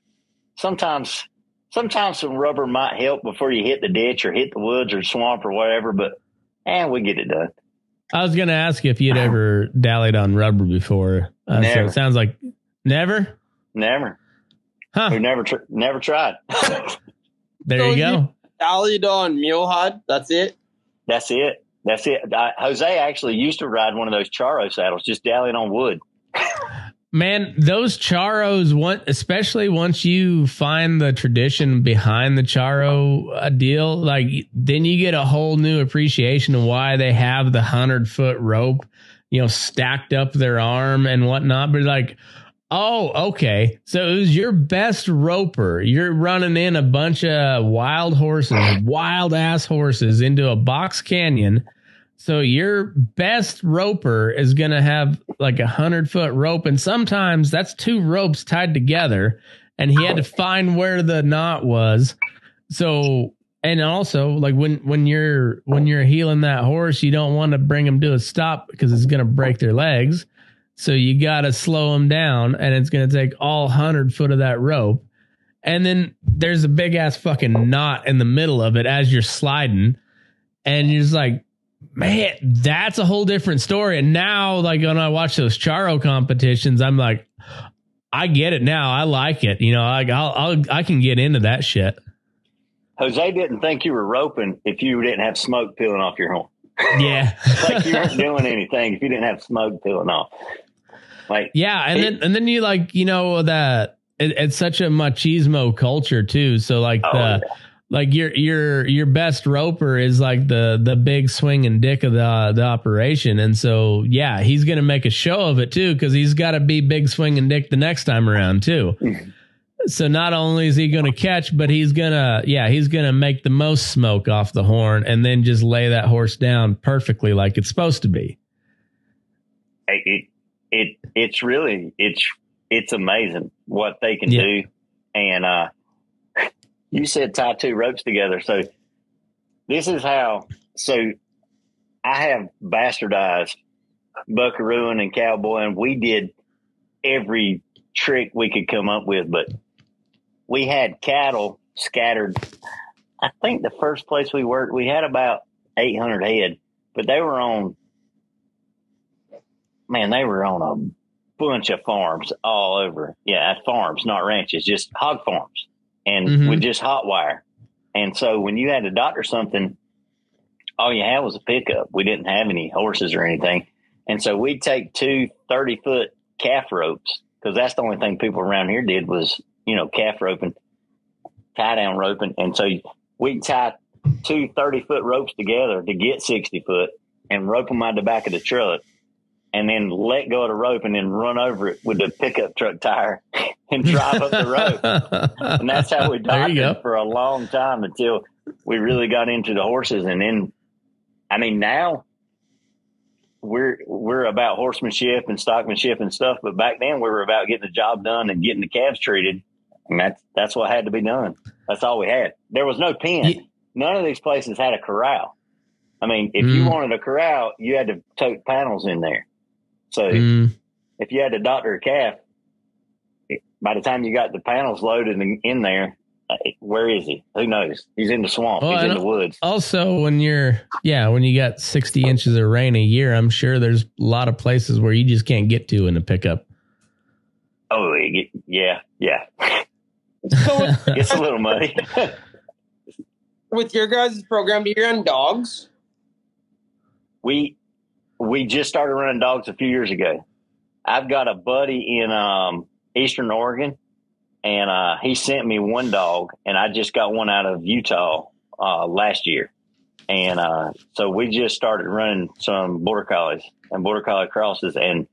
Sometimes, sometimes some rubber might help before you hit the ditch or hit the woods or swamp or whatever, but and we get it done. I was gonna ask you if you'd ever dallied on rubber before. Uh, so it sounds like never. Never. Huh. We never tr- never tried. *laughs* There So you you- go. Alidon and Mule Hide. That's it. That's it. That's it. I, Jose actually used to ride one of those Charro saddles, just dallying on wood. *laughs* Man, those charros, one especially once you find the tradition behind the charro uh, deal, like then you get a whole new appreciation of why they have the hundred foot rope, you know, stacked up their arm and whatnot. But like, oh, okay, so it was your best roper. You're running in a bunch of wild horses, wild ass horses into a box canyon. So your best roper is going to have like a hundred foot rope, and sometimes that's two ropes tied together, and he had to find where the knot was. So, and also like when when you're when you're heeling that horse, you don't want to bring him to a stop because it's going to break their legs. So you got to slow them down, and it's going to take all hundred foot of that rope. And then there's a big ass fucking knot in the middle of it as you're sliding, and you're just like man, that's a whole different story. And now, like when I watch those Charro competitions, I'm like, I get it now. I like it. You know, like I'll, I'll I can get into that shit. Jose didn't think you were roping if you didn't have smoke peeling off your horn. Yeah, *laughs* Like you weren't doing anything if you didn't have smoke peeling off. Like yeah, and then and then you like you know that it, it's such a machismo culture too. So like Oh, the like your your your best roper is like the the big swinging dick of the the operation, and so yeah, he's gonna make a show of it too because he's got to be big swinging dick the next time around too. so not only is he gonna catch, but he's gonna yeah he's gonna make the most smoke off the horn, and then just lay that horse down perfectly like it's supposed to be. it, it it's really it's it's amazing what they can Yeah. do and uh you said tie two ropes together. So this is how so i have bastardized buckarooing and cowboy and we did every trick we could come up with but we had cattle scattered. I think the first place we worked we had about 800 head but they were on man, they were on a bunch of farms all over. Yeah, farms, not ranches, just hog farms, and Mhm. with just hot wire. And so when you had to doctor something, all you had was a pickup. We didn't have any horses or anything. And so we'd take two 30 foot calf ropes because that's the only thing people around here did was, you know, calf roping, tie down roping. And so we'd tie two 30 foot ropes together to get 60 foot and rope them out the back of the truck and then let go of the rope and then run over it with the pickup truck tire *laughs* and drive up the rope. And that's how we *laughs* you doctored for a long time until we really got into the horses. And then, I mean, now we're we're about horsemanship and stockmanship and stuff, but back then we were about getting the job done and getting the calves treated. And that's that's what had to be done. That's all we had. There was no pen. Ye- None of these places had a corral. I mean, if you Mm. wanted a corral, you had to tote panels in there. So Mm. if you had to doctor a calf, by the time you got the panels loaded in, in there, uh, where is he? Who knows? He's in the swamp. Well, He's in the woods. Also, when you're yeah, when you got sixty inches of rain a year, I'm sure there's a lot of places where you just can't get to in a pickup. Oh, yeah, yeah. So with, *laughs* It's a little muddy. *laughs* with your guys' program, do you run dogs? we we just started running dogs a few years ago. I've got a buddy in um, Eastern Oregon, and uh, he sent me one dog, and I just got one out of Utah uh, last year, and uh, so we just started running some border collies and border collie crosses, and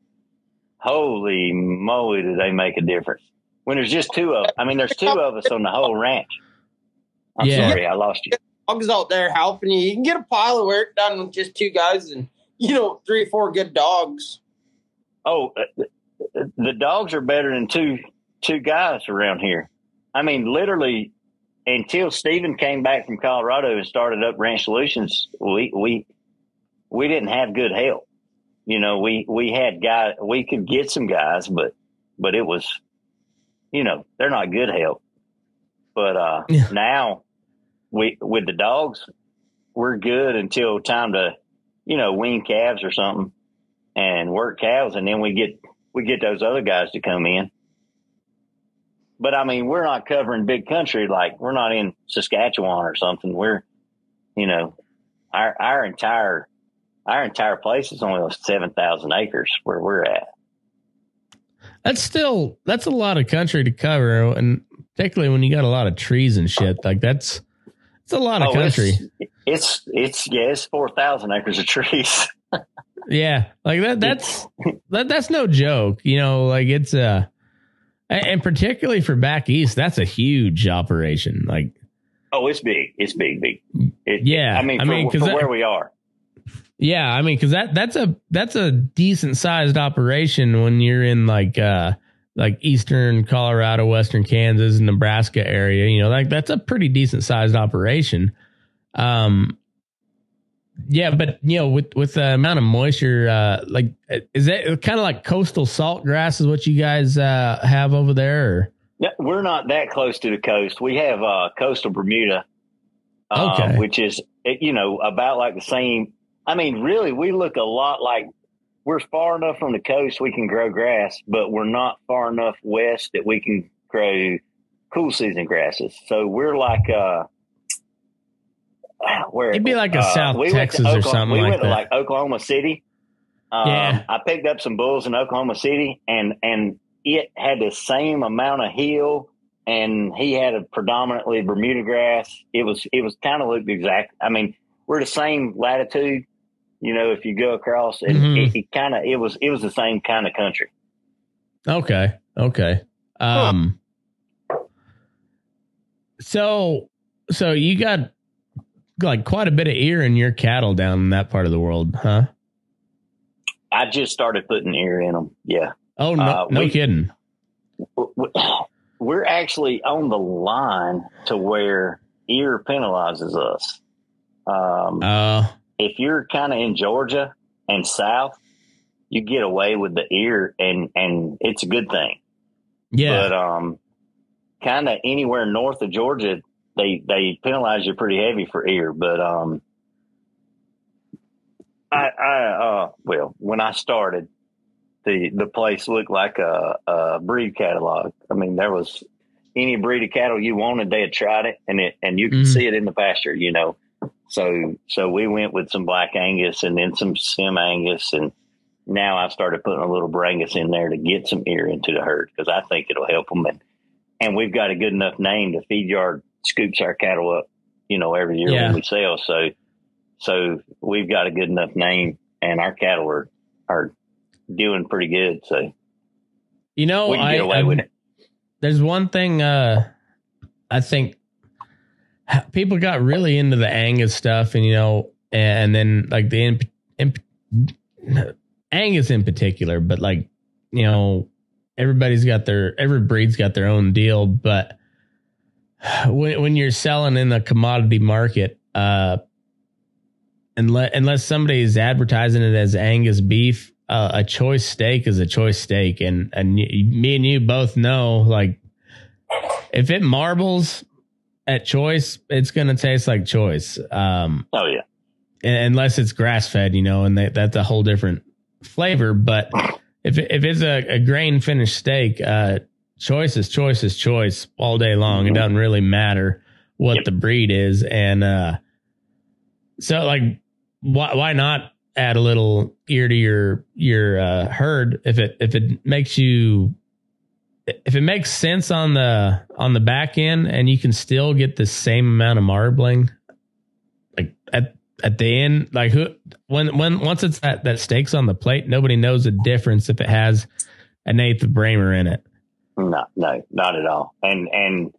holy moly, do they make a difference when there's just two of. I mean, there's two of us on the whole ranch. I'm Yeah. sorry, I lost you. Dogs out there helping you. You can get a pile of work done with just two guys and, you know, three or four good dogs. Oh, uh, the- the dogs are better than two two guys around here. I mean, literally, until Steven came back from Colorado and started up Ranch Solutions, we we we didn't have good help. You know, we we had guys we could get some guys, but but it was, you know, they're not good help. But uh Yeah. now we with the dogs, we're good until time to, you know, wean calves or something and work cows, and then we get we get those other guys to come in. but I mean, we're not covering big country. Like we're not in Saskatchewan or something. We're, you know, our, our entire, our entire place is only 7,000 acres where we're at. That's still that's a lot of country to cover, and particularly when you got a lot of trees and shit. Like that's it's a lot of Oh, country. It's, it's, it's, yeah, it's 4,000 acres of trees. *laughs* Yeah, like that. That's that. That's no joke. You know, like it's uh and and particularly for back east, that's a huge operation. Like, Oh, it's big. It's big, big. It, Yeah, I mean, I for, mean, 'cause for that- where we are. yeah, I mean, because that that's a that's a decent sized operation when you're in like uh like eastern Colorado, western Kansas, Nebraska area. You know, like that's a pretty decent sized operation. Um. Yeah, but you know, with with the amount of moisture, uh, like, is that kind of like coastal salt grass? Is what you guys uh, have over there? Or? No, we're not that close to the coast. We have uh, coastal Bermuda, um, Okay. which is you know about like the same. I mean, really, we look a lot like we're far enough from the coast we can grow grass, but we're not far enough west that we can grow cool season grasses. So we're like uh, *sighs* where It'd be like a South went to Texas or something We like went to like Oklahoma City. Um, Yeah. I picked up some bulls in Oklahoma City, and and it had the same amount of hill, and he had a predominantly Bermuda grass. It was it was kind of looked exact. I mean, we're the same latitude. You know, if you go across, and Mhm. it, it kind of it was it was the same kind of country. Okay. Okay. Um so so you got like quite a bit of ear in your cattle down in that part of the world, huh? I just started putting ear in them. Yeah. Oh no Uh, no we, kidding. *sighs* We're actually on the line to where ear penalizes us. Um, Uh if you're kind of in Georgia and South, you get away with the ear, and and it's a good thing. yeah. But um, kind of anywhere north of Georgia, they they penalize you pretty heavy for ear. But um, I I uh well when I started, the the place looked like a, a breed catalog. I mean, there was any breed of cattle you wanted, they had tried it, and it and you could Mhm. see it in the pasture, you know. So so we went with some black Angus and then some Sim Angus, and now I've started putting a little Brangus in there to get some ear into the herd because I think it'll help them. And and we've got a good enough name to feed yard scoops our cattle up, you know, every year Yeah. when we sell. So so we've got a good enough name, and our cattle are are doing pretty good. So you know, I, away I- with it. there's one thing uh I think people got really into the Angus stuff and you know and then like the imp, imp, Angus in particular but like you know everybody's got their every breed's got their own deal but when when you're selling in the commodity market uh unless unless somebody is advertising it as Angus beef uh, a choice steak is a choice steak. And and me and you both know like if it marbles at choice it's gonna taste like choice. Um Oh yeah, un- unless it's grass fed you know and that, that's a whole different flavor. But if if it's a, a grain finished steak uh choice is choice is choice all day long. It doesn't really matter what Yep. the breed is. And uh so like why why not add a little ear to your your uh herd if it if it makes you if it makes sense on the on the back end and you can still get the same amount of marbling like at at the end like who when when once it's that that steak's on the plate nobody knows the difference if it has an eighth of bramer in it no, no, not at all. And and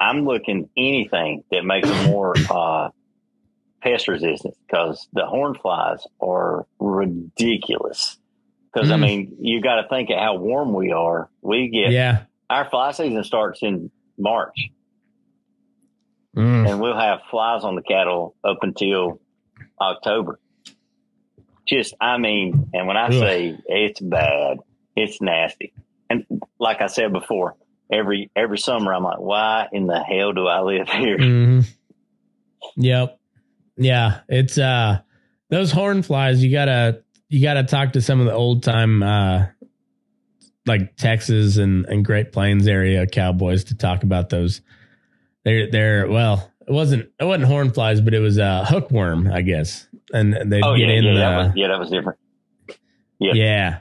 I'm looking anything that makes them *laughs* more uh, pest resistant because the horn flies are ridiculous. Because I Mm. mean, you got to think of how warm we are. We get yeah our fly season starts in March, Mm. and we'll have flies on the cattle up until October. Just, I mean, and when I Ugh. say it's bad, it's nasty. And like I said before, every every summer I'm like, why in the hell do I live here? *laughs* hmm Yep. Yeah. It's uh those horn flies, you gotta you gotta talk to some of the old time uh like Texas and, and Great Plains area cowboys to talk about those. They're they're well, it wasn't it wasn't horn flies, but it was a hookworm, I guess. And they Oh get yeah, in yeah, the that was, yeah, that was different. Yeah. yeah.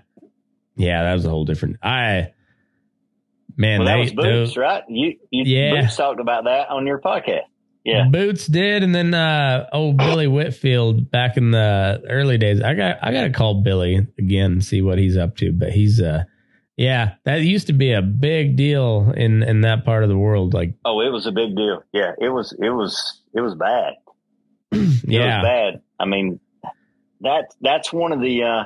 Yeah, that was a whole different I man, well, that they, was Boots, those- right? You, you Yeah. Boots talked about that on your podcast. Yeah. Boots did, and then uh oh Billy Whitfield back in the early days. I got I gotta call Billy again and see what he's up to. But he's uh yeah, that used to be a big deal in in that part of the world. Like Oh, it was a big deal. Yeah, it was. It was. It was bad. *clears throat* It yeah. was bad. I mean, that that's one of the uh,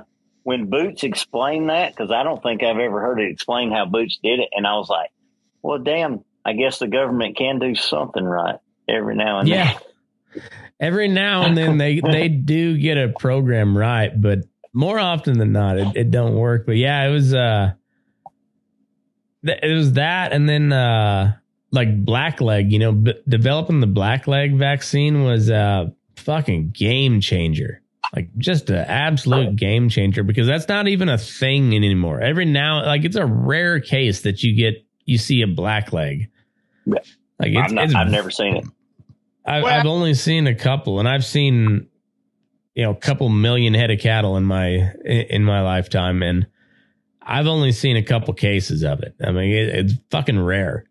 when Boots explained that because I don't think I've ever heard it explain how Boots did it, and I was like, well, damn. I guess the government can do something right every now and Yeah. then. *laughs* Every now and then they they do get a program right, but more often than not it, it don't work. But yeah, it was uh th- it was that and then uh like blackleg, you know, b- developing the blackleg vaccine was a fucking game changer. Like just an absolute game changer because that's not even a thing anymore. Every now like it's a rare case that you get you see a blackleg. Yeah. Like it's, I've, not, it's I've never seen it. I've, Well- I've only seen a couple, and I've seen you know a couple million head of cattle in my in my lifetime, and I've only seen a couple cases of it. I mean, it, it's fucking rare.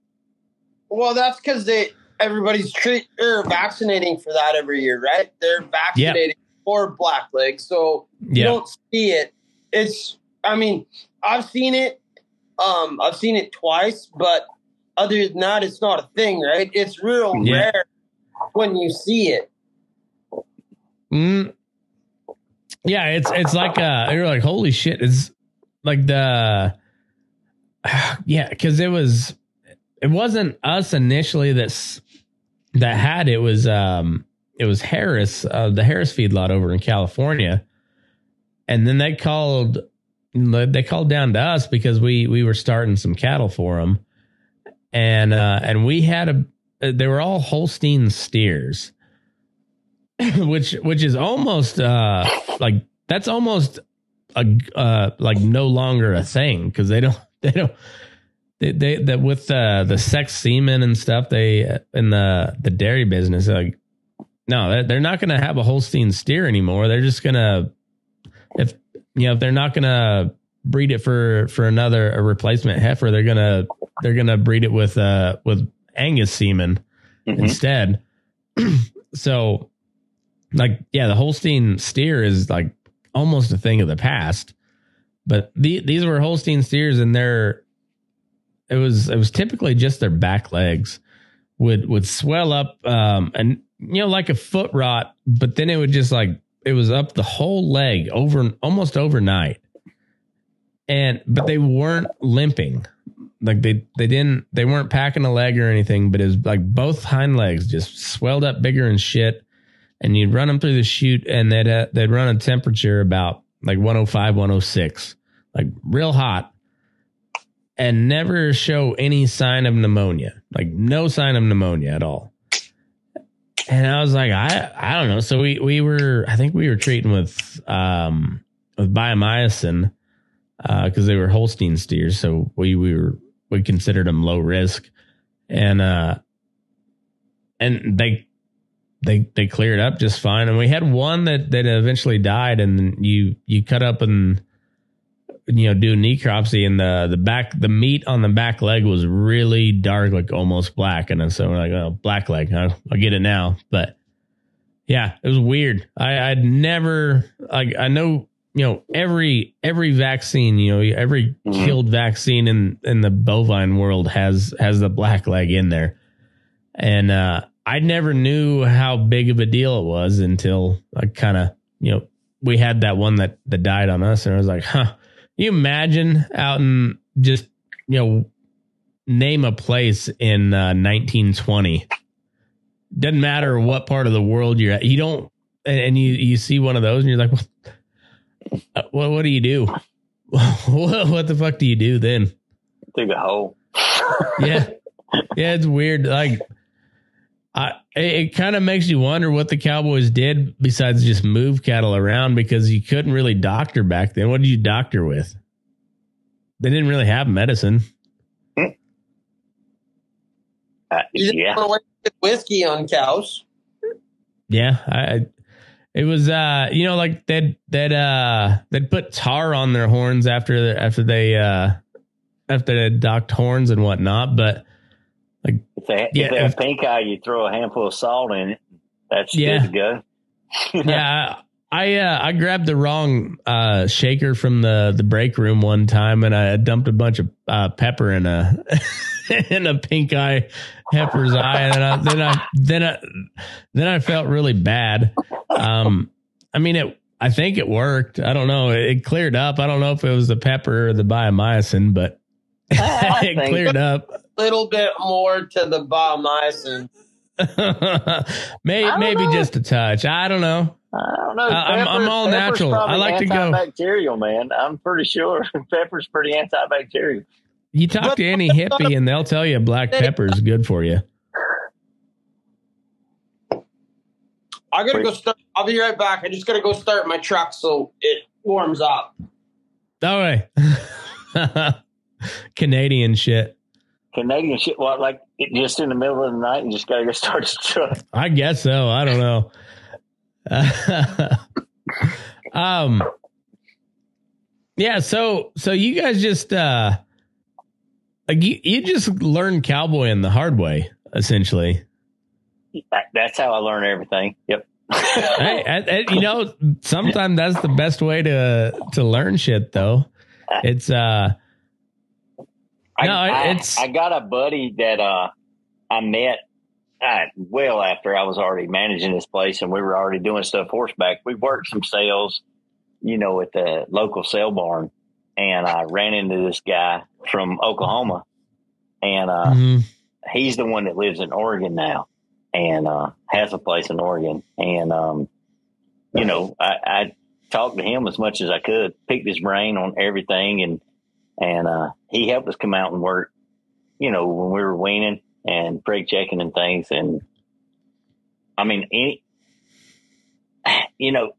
Well, that's because they everybody's treat or vaccinating for that every year, right? They're vaccinating for blackleg, so you don't see it. It's, I mean, I've seen it. Um, I've seen it twice, but other than that, it's not a thing, right? It's real Yeah. rare when you see it. Mm. yeah. It's it's like uh, you're like holy shit. It's like the *sighs* yeah, because it was it wasn't us initially that's that had it It was um it was Harris uh, the Harris feedlot over in California, and then they called they called down to us because we we were starting some cattle for them, and uh, and we had a they were all Holstein steers, *laughs* which which is almost uh like that's almost a uh like no longer a thing because they don't *laughs* they don't they, they that with uh, the sex semen and stuff they uh, in the the dairy business like no they're, they're not going to have a Holstein steer anymore they're just going to if you know if they're not going to breed it for for another a replacement heifer they're going to they're going to breed it with uh with Angus semen Mhm. instead *clears throat* so like yeah the Holstein steer is like almost a thing of the past but the, these were Holstein steers and they're it was it was typically just their back legs would would swell up um and you know like a foot rot but then it would just like it was up the whole leg over almost overnight. And but they weren't limping. Like they they didn't they weren't packing a leg or anything but it was like both hind legs just swelled up bigger and shit. And you'd run them through the chute and they'd uh, they'd run a temperature about like 105 106 like real hot and never show any sign of pneumonia like no sign of pneumonia at all and i was like i i don't know. So we we were i think we were treating with um with biomycin uh because they were holstein steers. So we we were we considered them low risk. And uh and they they they cleared up just fine. And we had one that that eventually died. And you you cut up and you know do necropsy and the the back the meat on the back leg was really dark like almost black. And then so we're like oh black leg I, I get it now. But yeah it was weird. I i'd never like i know you know every every vaccine you know every Mhm. killed vaccine in in the bovine world has has the black leg in there. And uh I never knew how big of a deal it was until I kind of, you know, we had that one that that died on us, and I was like, huh. You imagine out in just, you know, name a place in uh, 1920. Doesn't matter what part of the world you're at. You don't, and, you you see one of those, and you're like, what? uh, What, what do you do? what, *laughs* what the fuck do you do then? Dig a hole. yeah yeah it's weird like i it, it kind of makes you wonder what the cowboys did besides just move cattle around because you couldn't really doctor back then what did you doctor with they didn't really have medicine. Uh, You didn't yeah. want to waste whiskey on cows. Yeah, I. It was uh, you know, like they'd they'd uh they'd put tar on their horns after the, after they uh after they docked horns and whatnot, but If they, Yeah, if they have pink eye, you throw a handful of salt in it. That's Yeah. good to go. *laughs* yeah, I uh, I grabbed the wrong uh, shaker from the the break room one time, and I dumped a bunch of uh, pepper in a *laughs* in a pink eye heifer's eye, and then I, then I then I then I felt really bad. Um, I mean it. I think it worked. I don't know. It, it cleared up. I don't know if it was the pepper or the biomycin, but *laughs* it cleared up. Little bit more to the biomycin. *laughs* maybe maybe know. just a touch. I don't know. I don't know. Uh, I'm- I'm all pepper's natural. I like to go- Antibacterial, man. I'm pretty sure *laughs* pepper's pretty antibacterial. You talk to any hippie and they'll tell you black pepper is good for you. I gotta Wait. go start. I'll be right back. I just gotta go start my truck so it warms up. All right. *laughs* Canadian shit. Canadian shit. What, like it just in the middle of the night and just gotta go start the truck. I guess so. I don't know. *laughs* um Yeah, so so you guys just uh like you, you just learned cowboying the hard way, essentially. That's how I learn everything. Yep. *laughs* hey, and- and, you know, sometimes that's the best way to to learn shit though. It's uh I, No, I, it's- I got a buddy that uh I met uh, well after I was already managing this place and we were already doing stuff horseback. We worked some sales, you know, at the local sale barn, and I ran into this guy from Oklahoma, and uh, mhm. he's the one that lives in Oregon now and uh, has a place in Oregon. And, um, you know, I, I talked to him as much as I could, picked his brain on everything. And, and uh, he helped us come out and work, you know, when we were weaning and brake checking and things. And I mean, any, *sighs* you know,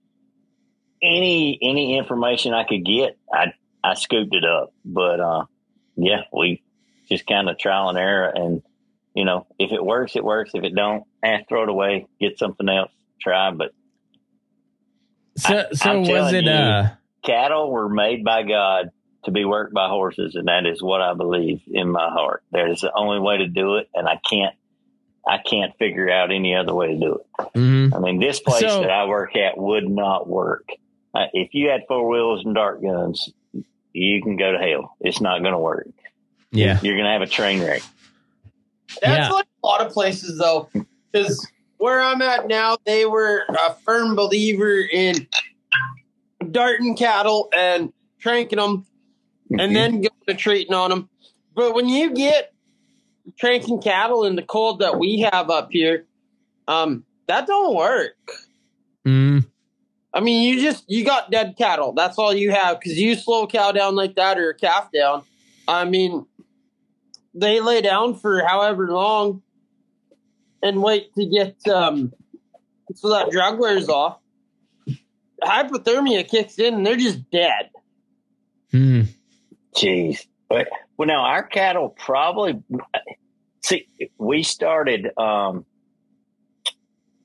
any, any information I could get, I, I scooped it up. But, uh, yeah, we just kind of trial and error and, you know, if it works, it works. If it don't, eh, throw it away, get something else, try. But So I- so I'm was it you. uh cattle were made by God to be worked by horses, and that is what I believe in my heart. That is the only way to do it, and I can't, I can't figure out any other way to do it. mhm. I mean, this place So- that I work at would not work. Uh, if you had four wheels and dart guns, you can go to hell. It's not going to work. yeah. You're going to have a train wreck. That's Yeah. like a lot of places though, because where I'm at now, they were a firm believer in darting cattle and tranking them, and then going to treating on them. But when you get tranking cattle in the cold that we have up here, um, that don't work. Mm, I mean, you just you got dead cattle. That's all you have because you slow a cow down like that or a calf down. I mean, they lay down for however long and wait to get um so that drug wears off. Hypothermia kicks in and they're just dead. mm. But, well, now our cattle probably see. We started. Um,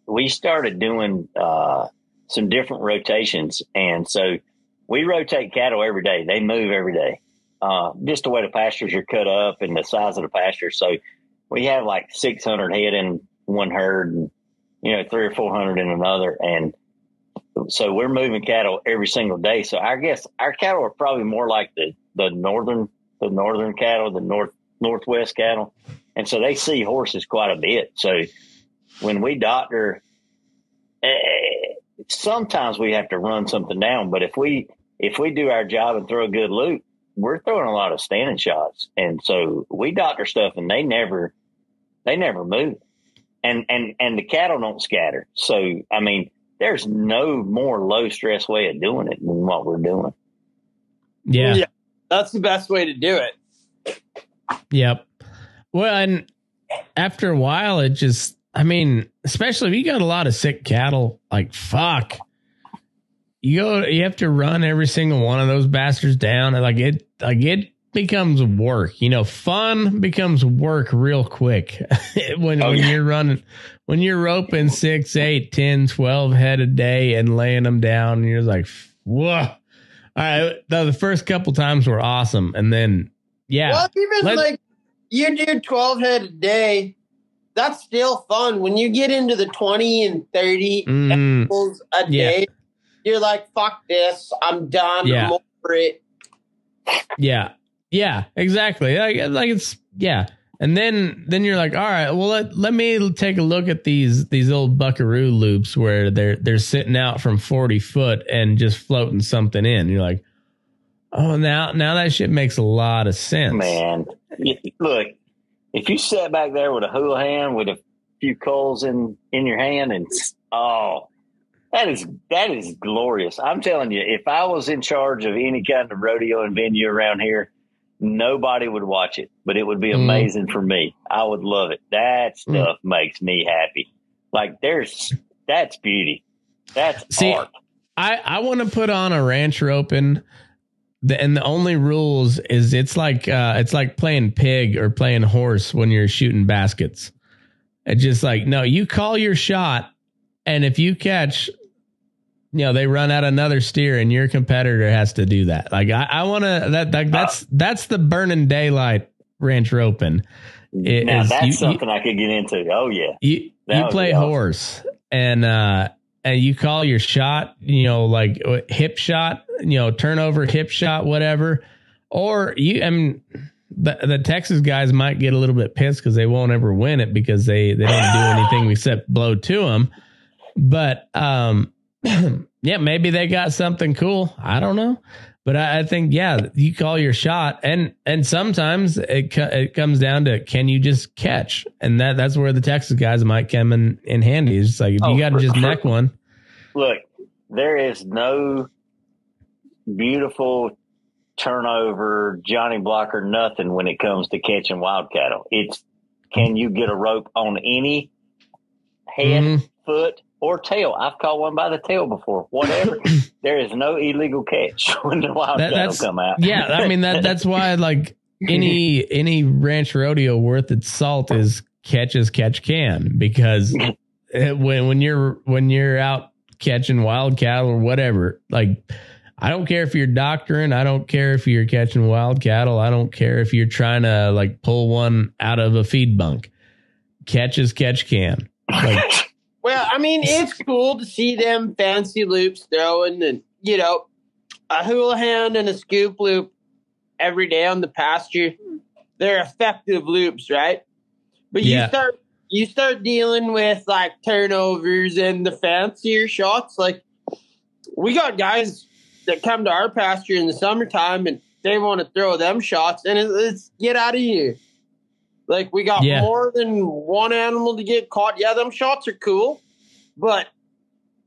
we started doing uh, some different rotations, and so we rotate cattle every day. They move every day. Uh, just the way the pastures are cut up and the size of the pasture. So we have like 600 head in one herd, and you know three or 400 in another, and so we're moving cattle every single day. So I guess our cattle are probably more like the the northern the northern cattle, the north northwest cattle, and so they see horses quite a bit. So when we doctor, eh, sometimes we have to run something down, but if we if we do our job and throw a good loop, we're throwing a lot of standing shots, and so we doctor stuff, and they never they never move, and and and the cattle don't scatter. So I mean, there's no more low stress way of doing it than what we're doing. Yeah. Yeah. That's the best way to do it. Yep. Well, and after a while, it just, I mean, especially if you got a lot of sick cattle, like fuck, you go, you have to run every single one of those bastards down. And like it, like it, becomes work. You know, fun becomes work real quick *laughs* when Oh, when yeah. you're running when you're roping six, eight, 10, 12 head a day and laying them down and you're like, whoa. All right. The, the first couple times were awesome. And then yeah. Well, even like you do 12 head a day, that's still fun. When you get into the 20 and 30 Mm, a Yeah. day, you're like, fuck this. I'm done. Yeah. I'm over it. Yeah. Yeah, exactly. Like, like it's yeah. And then then you're like, all right, well let, let me take a look at these these old buckaroo loops where they're they're sitting out from 40 foot and just floating something in. You're like, oh now now that shit makes a lot of sense. Man, look, if you sat back there with a hoolihan with a few coals in in your hand, and oh, that is that is glorious. I'm telling you, if I was in charge of any kind of rodeo and venue around here, nobody would watch it, but it would be Mm. amazing for me. I would love it. That stuff makes me happy. Like there's that's beauty. That's See, art. I I want to put on a ranch roping. The, and the only rules is it's like uh, it's like playing pig or playing horse when you're shooting baskets. It's just like no, you call your shot, and if you catch, you know they run out another steer, and your competitor has to do that. Like I, I want to that, that that's that's the burning daylight ranch roping. It now is- that's you- you- something I could get into. Oh yeah. you That you play awesome. horse and uh and you call your shot you know like uh, hip shot you know turnover hip shot whatever or you I mean the, the Texas guys might get a little bit pissed because they won't ever win it because they they don't do anything *laughs* except blow to them but um *clears throat* yeah maybe they got something cool. I don't know. But I, I think yeah you call your shot. And and sometimes it co- it comes down to can you just catch? And that that's where the Texas guys might come in in handy. It's like if Oh, you got to just neck one. Look, there is no beautiful turnover, Johnny Blocker, nothing when it comes to catching wild cattle. It's can you get a rope on any head, Mhm. foot, or tail? I've caught one by the tail before. Whatever. *clears throat* there is no illegal catch *laughs* when the wild That- cattle come out. yeah i mean that that's *laughs* why like any any ranch rodeo worth its salt is catch as catch can because *laughs* when when you're when you're out catching wild cattle or whatever like i don't care if you're doctoring i don't care if you're catching wild cattle i don't care if you're trying to like pull one out of a feed bunk catch as catch can like Well, I mean, it's cool to see them fancy loops throwing and, you know, a hoolihan and a scoop loop every day on the pasture. They're effective loops, right? But Yeah. you start you start dealing with like turnovers and the fancier shots. Like we got guys that come to our pasture in the summertime and they want to throw them shots and it, it's get out of here. Like we got Yeah. more than one animal to get caught. Yeah, them shots are cool, but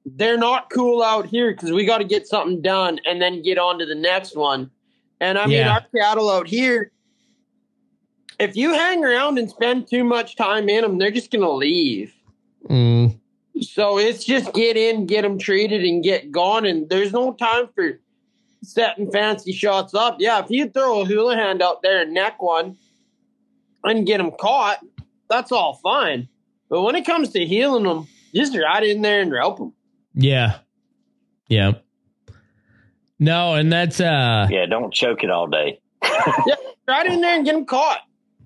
they're not cool out here because we got to get something done and then get on to the next one. And I mean, our cattle out here, if you hang around and spend too much time in them, they're just gonna leave. mm, So it's just get in, get them treated, and get gone. And there's no time for setting fancy shots up. Yeah, if you throw a hoolihan out there and neck one and get them caught, that's all fine. But when it comes to heeling them, just right in there and help them. yeah yeah no and that's uh Yeah, don't choke it all day. *laughs* Right in there and get them caught.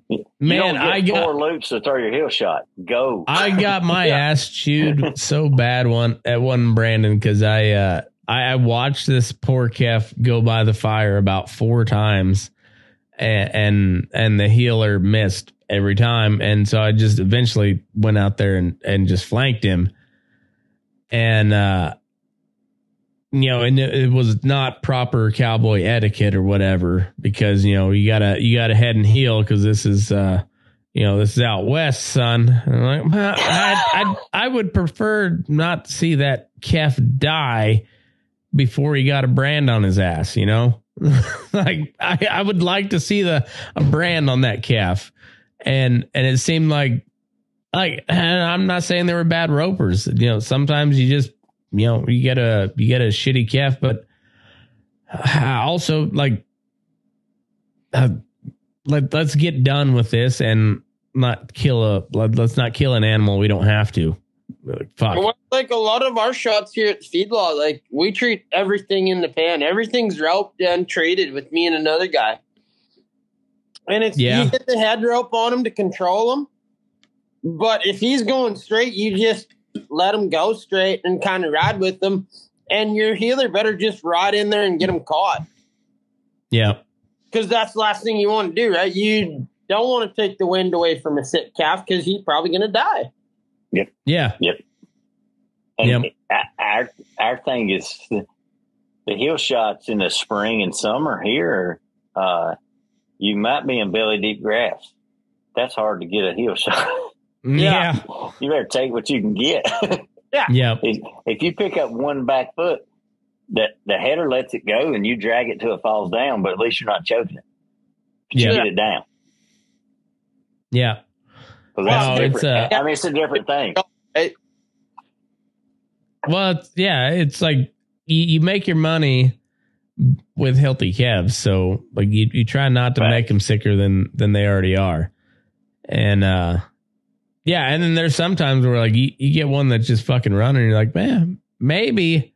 you man don't get i got four loops to throw your heel shot. Go. I got my *laughs* Yeah. ass chewed so bad one at one branding because I uh I, I watched this poor calf go by the fire about four times and and, the heeler missed every time and so I just eventually went out there and, and just flanked him and uh you know and it, it was not proper cowboy etiquette or whatever because you know you gotta you gotta head and heel because this is uh you know, this is out west, son. And I'm like, well, I, I, I would prefer not to see that calf die before he got a brand on his ass, you know? *laughs* like, I, I would like to see the a brand on that calf. And, and it seemed like, like, and *laughs* I'm not saying they were bad ropers. You know, sometimes you just, you know, you get a, you get a shitty calf, but also like, uh, let let's get done with this and not kill a let, let's not kill an animal we don't have to. Like, fuck. Well, like a lot of our shots here at feedlot, like we treat everything in the pan. Everything's roped and treated with me and another guy. And it's Yeah. you get the head rope on him to control him. But if he's going straight, you just let him go straight and kind of ride with him. And your heeler better just ride in there and get him caught. Yeah. Because that's the last thing you want to do, right? You don't want to take the wind away from a sick calf because he's probably going to die. Yeah. And Yep. our our thing is the, the heel shots in the spring and summer here. Uh, you might be in belly deep grass. That's hard to get a heel shot. Yeah. you better take what you can get. *laughs* Yeah. if, if you pick up one back foot, that the header lets it go and you drag it till it falls down, but at least you're not choking it. You Yeah. get it down. Yeah. That's Wow, different. it's, uh, I mean, it's a different thing. Well, it's, yeah, it's like you, you make your money with healthy calves, so like you, you try not to Right. make them sicker than than they already are, and uh, yeah, and then there's sometimes where like you, you get one that's just fucking running, and you're like, man, maybe,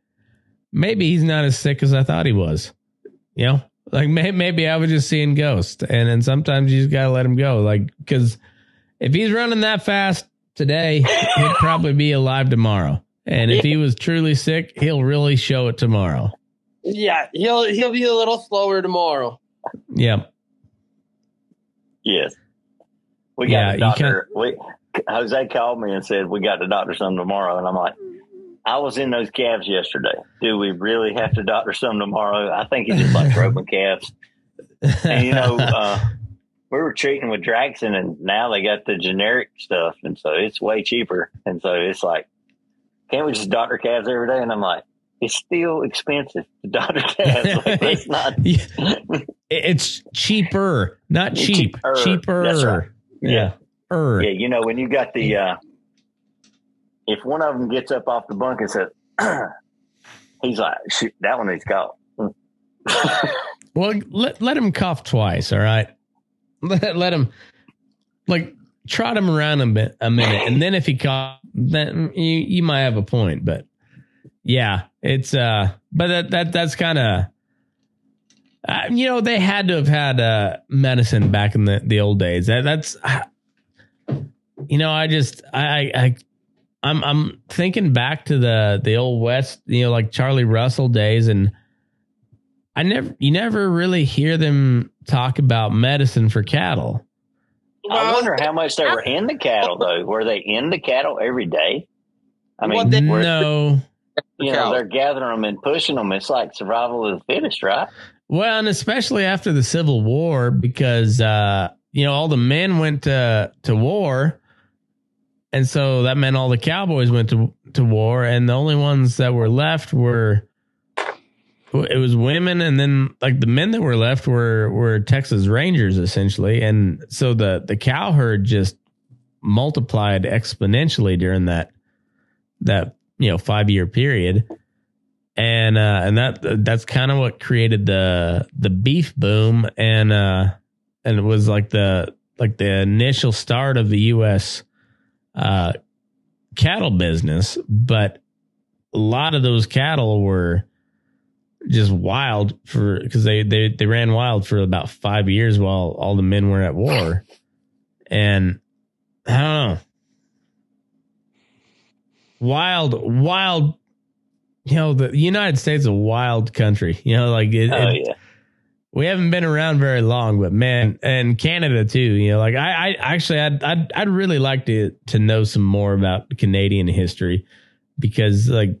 maybe he's not as sick as I thought he was, you know, like may, maybe I was just seeing ghosts, and then sometimes you just gotta let him go, like because if he's running that fast today, he'd probably be alive tomorrow. And if he was truly sick, he'll really show it tomorrow. Yeah, he'll he'll be a little slower tomorrow. Yeah. Yes. We got you the doctor. We, Jose called me and said, We got to doctor some tomorrow. And I'm like, I was in those calves yesterday. Do we really have to doctor some tomorrow? I think he just likes roping calves. And, you know, *laughs* uh, we were treating with Draxxin and now they got the generic stuff. And so it's way cheaper. And so it's like, can't we just doctor calves every day? And I'm like, it's still expensive to doctor *laughs* calves. Like, it's *laughs* not. *laughs* it's cheaper, not cheap. Cheaper. Cheaper. That's right. Yeah. Er. Yeah, you know, when you got the, uh, if one of them gets up off the bunk and says, *clears throat* he's like, shoot, that one needs caught. Well, let, let him cough twice. All right. Let, let him like trot him around a bit, a minute. And then if he cough, then you, you might have a point, but yeah, it's, uh, but that, that, that's kind of, uh, you know, they had to have had, uh, medicine back in the, the old days. That, that's, you know, I just, I, I, I'm, I'm thinking back to the, the old West, you know, like Charlie Russell days and, I never, you never really hear them talk about medicine for cattle. I wonder how much they were in the cattle, though. Were they in the cattle every day? I mean, Well, they- were- no. *laughs* you know, they're gathering them and pushing them. It's like survival of the fittest, right? Well, and especially after the Civil War, because uh, you know all the men went to to war, and so that meant all the cowboys went to to war, and the only ones that were left were it was women, and then like the men that were left were were Texas Rangers essentially, and so the the cow herd just multiplied exponentially during that that you know five year period. And uh and that that's kind of what created the the beef boom. And uh and it was like the like the initial start of the US uh cattle business. But a lot of those cattle were just wild for because they, they they ran wild for about five years while all the men were at war. And i don't know. Wild wild you know the united states is a wild country. You know like it, Oh it- yeah, we haven't been around very long but man and canada too you know like i i actually i'd i'd, I'd really like to to know some more about canadian history because like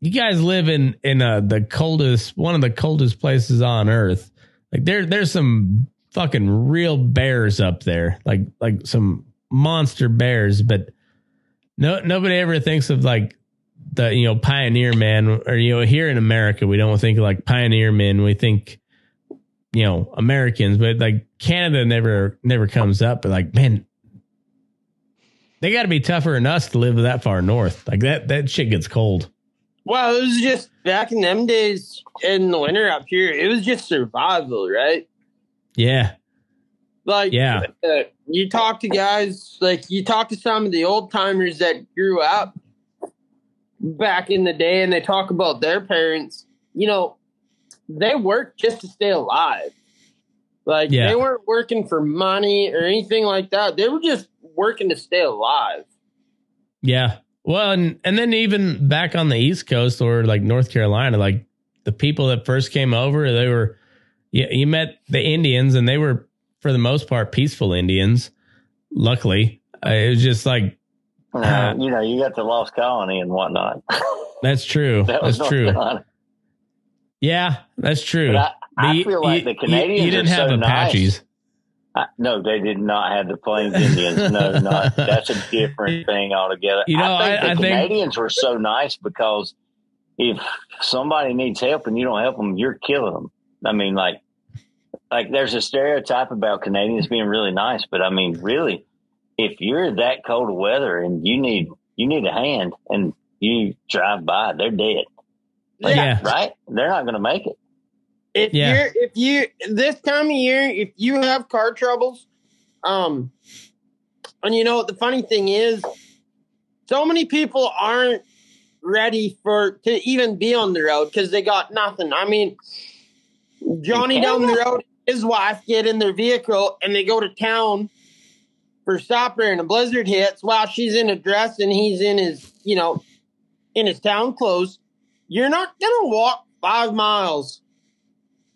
you guys live in in uh, the coldest one of the coldest places on earth. Like there there's some fucking real bears up there. Like like some monster bears but no nobody ever thinks of like the you know pioneer man or you know here in america we don't think like pioneer men. We think you know americans but like canada never never comes up but like man they got to be tougher than us to live that far north. Like that that shit gets cold Well, it was just back in them days in the winter up here. It was just survival, right? Yeah. Like, Yeah. uh, you talk to guys, like, you talk to some of the old timers that grew up back in the day and they talk about their parents, you know, they worked just to stay alive. Like, Yeah. they weren't working for money or anything like that. They were just working to stay alive. Yeah. Well, and, and then even back on the East Coast or like North Carolina, like the people that first came over, they were, you, you met the Indians and they were, for the most part, peaceful Indians. Luckily, uh, it was just like, Uh, you know, you got the lost colony and whatnot. *laughs* that's true. that That's North true. Carolina. Yeah, that's true. I, I feel like you- the Canadians you, didn't are have so Apaches. nice. I, no, they did not have the Plains Indians. No, not *laughs* that's a different thing altogether. You know, I think I- the I think- Canadians were so nice because if somebody needs help and you don't help them, you're killing them. I mean, like, like there's a stereotype about Canadians being really nice, but I mean, really, if you're that cold of weather and you need you need a hand and you drive by, they're dead. Like, Yeah. right? They're not going to make it. If Yeah. you're if you this time of year, if you have car troubles, um and you know what the funny thing is, so many people aren't ready for to even be on the road because they got nothing. I mean, Johnny down the road, his wife get in their vehicle and they go to town for supper and a blizzard hits while she's in a dress and he's in his, you know, in his town clothes. You're not gonna walk five miles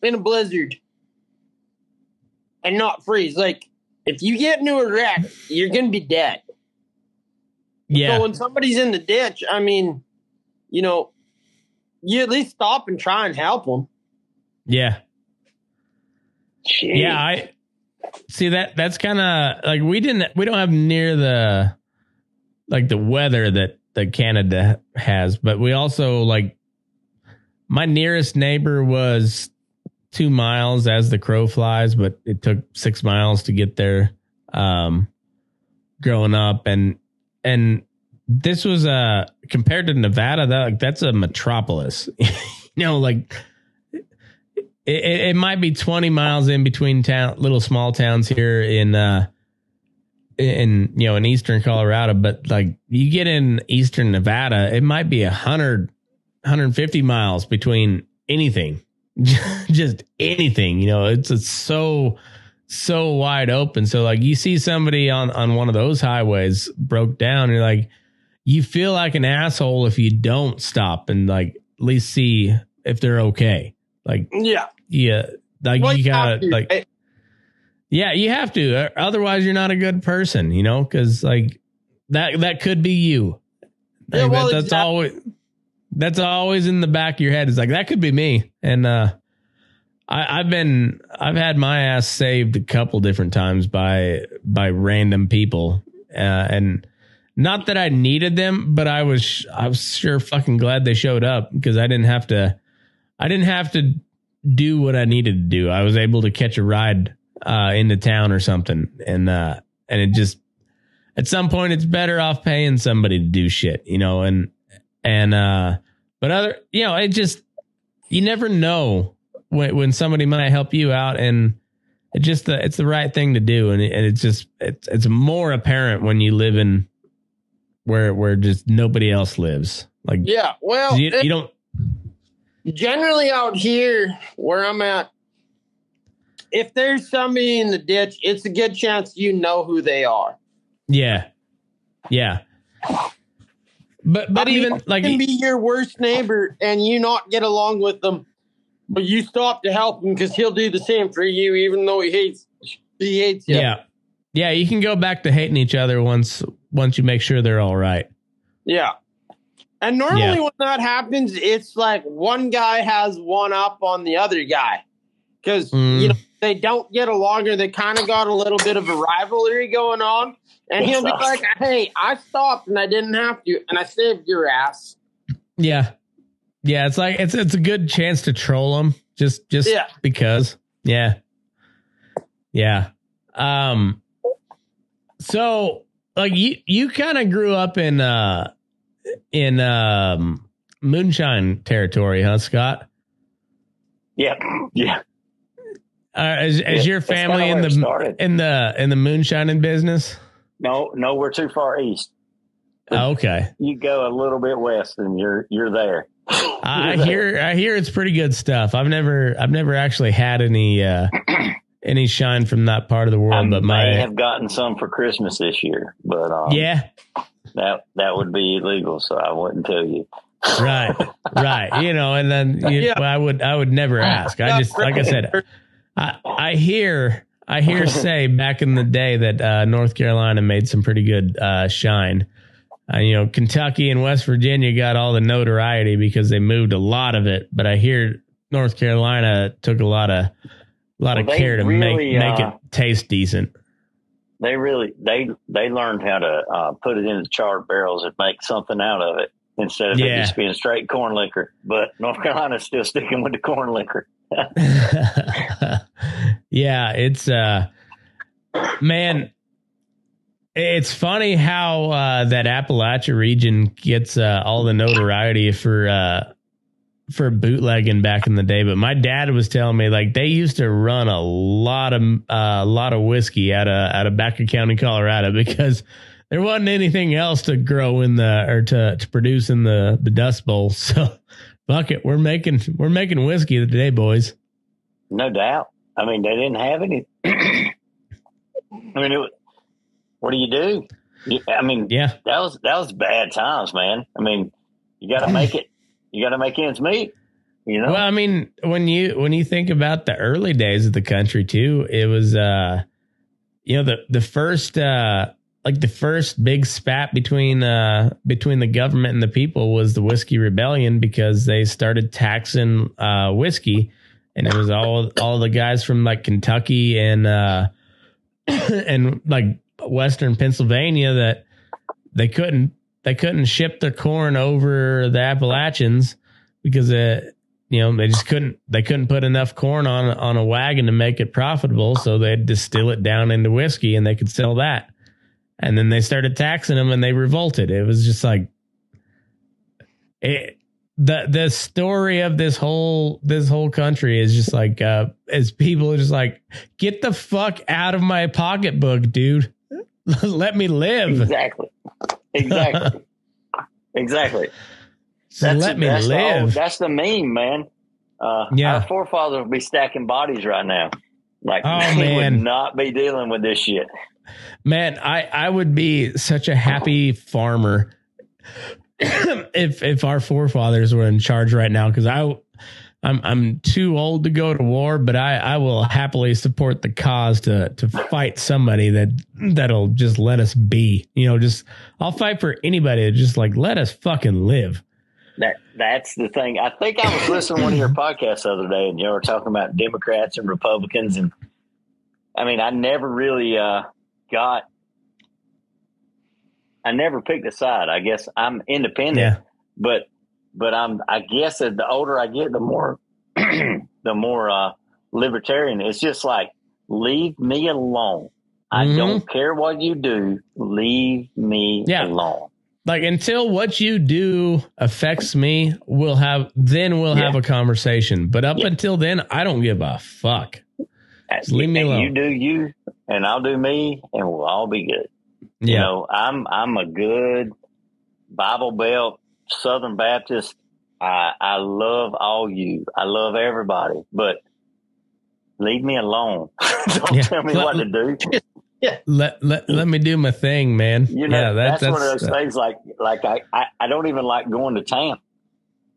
in a blizzard and not freeze. Like if you get into a wreck, you're gonna be dead. Yeah. So when somebody's in the ditch, I mean, you know, you at least stop and try and help them. Yeah. Jeez. Yeah, I see that that's kind of like we didn't we don't have near the like the weather that that Canada has, but we also like my nearest neighbor was 2 miles as the crow flies, but it took 6 miles to get there um growing up and and this was uh compared to Nevada that that's a metropolis. *laughs* you know like it, it, it might be 20 miles in between town little small towns here in uh in you know in eastern colorado but like you get in eastern nevada it might be a hundred 150 miles between anything *laughs* just anything you know it's it's so so wide open so like you see somebody on on one of those highways broke down you're like you feel like an asshole if you don't stop and like at least see if they're okay like Yeah. yeah, like Well, you gotta to, like right? yeah, you have to. uh, Otherwise, you're not a good person, you know, because like that that could be you. Yeah, Like, well, that, that's exactly. always that's always in the back of your head. It's like that could be me, and uh, I, I've been I've had my ass saved a couple different times by by random people, uh, and not that I needed them, but I was I was sure fucking glad they showed up because I didn't have to I didn't have to do what I needed to do. I was able to catch a ride uh, into town or something, and uh, and it just at some point it's better off paying somebody to do shit, you know, and and uh, but other you know it just you never know when when somebody might help you out and. It just the it's the right thing to do, and, it, and it's just it's it's more apparent when you live in where where just nobody else lives. Like Yeah. Well, you, you don't generally out here where I'm at, if there's somebody in the ditch, it's a good chance you know who they are. Yeah. Yeah. But but I mean, even like it can be your worst neighbor and you not get along with them, but you stop to help him because he'll do the same for you, even though he hates he hates you. yeah. Yeah, you can go back to hating each other once once you make sure they're all right. Yeah. And normally Yeah. when that happens, it's like one guy has one up on the other guy. Because Mm. you know, they don't get along or they kind of got a little bit of a rivalry going on. And he'll be like, Hey, I stopped and I didn't have to, and I saved your ass. Yeah. Yeah, it's like it's it's a good chance to troll them just just Yeah. because. Yeah. Yeah. Um so like you you kind of grew up in uh in um moonshine territory, huh, Scott? Yeah. Yeah. Uh, is, is your family in the in the in the moonshining business? No, no, we're too far east. Oh, okay, You go a little bit west, and you're you're there. I, *laughs* I You're there. hear I hear it's pretty good stuff. I've never I've never actually had any uh, *clears throat* any shine from that part of the I world, but may my have gotten some for Christmas this year, but um, yeah, that that would be illegal, so I wouldn't tell you. right, right. You know, and then you, Yeah. I would I would never *laughs* ask. I just like I said, I I hear I hear *laughs* say back in the day that uh, North Carolina made some pretty good uh, shine. Uh, you know, Kentucky and West Virginia got all the notoriety because they moved a lot of it, but I hear North Carolina took a lot of a lot of Well, they care to really, make make uh, it taste decent. They really they they learned how to uh, put it in the charred barrels and make something out of it instead of Yeah. it just being straight corn liquor. But North Carolina's still sticking with the corn liquor. *laughs* *laughs* yeah, it's uh man it's funny how uh that Appalachia region gets uh all the notoriety for uh for bootlegging back in the day, but my dad was telling me like they used to run a lot of uh, a lot of whiskey out of out of Baca County, Colorado, *laughs* because there wasn't anything else to grow in the or to to produce in the the Dust Bowl. *laughs* So fuck it, we're making we're making whiskey today, boys. No doubt. I mean, they didn't have any. *clears throat* I mean, it, what do you do? You, I mean, Yeah. that was that was bad times, man. I mean, you got to make it. You got to make ends meet. You know. Well, I mean, when you when you think about the early days of the country too, it was uh you know the the first uh like the first big spat between uh between the government and the people was the whiskey rebellion because they started taxing uh whiskey and it was all all the guys from like Kentucky and uh *clears throat* and like western Pennsylvania that they couldn't they couldn't ship their corn over the Appalachians because uh you know they just couldn't they couldn't put enough corn on on a wagon to make it profitable. So they'd distill it down into whiskey and they could sell that. And then they started taxing them and they revolted. It was just like it the the story of this whole this whole country is just like uh as people are just like get the fuck out of my pocketbook dude *laughs* let me live exactly. Exactly. *laughs* exactly. so let me that's The live old, that's the meme, man. Uh, Yeah. Our forefathers would be stacking bodies right now. Like Oh, they man. would not be dealing with this shit. Man, I I would be such a happy farmer *coughs* if if our forefathers were in charge right now because I I'm I'm too old to go to war, but I I will happily support the cause to to fight somebody that that'll just let us be. You know, just I'll fight for anybody that just like let us fucking live. That that's the thing. I think I was listening to one of your podcasts the other day, and you were talking about Democrats and Republicans, and I mean, I never really uh, got. I never picked a side. I guess I'm independent, Yeah. but but I'm. I guess that the older I get, the more *clears throat* the more uh, libertarian. It's just like leave me alone. I Mhm. don't care what you do. Leave me Yeah. alone. Like until what you do affects me, we'll have then we'll have a conversation. But up Yeah. until then, I don't give a fuck. Just leave me alone. You do you, and I'll do me, and we'll all be good. You know, I'm I'm a good Bible Belt Southern Baptist. I I love all you. I love everybody, but leave me alone. *laughs* Don't Yeah. tell me what to do. *laughs* let let let me do my thing, man. You know, yeah, that, that's, one of those uh, things. Like like I, I I don't even like going to town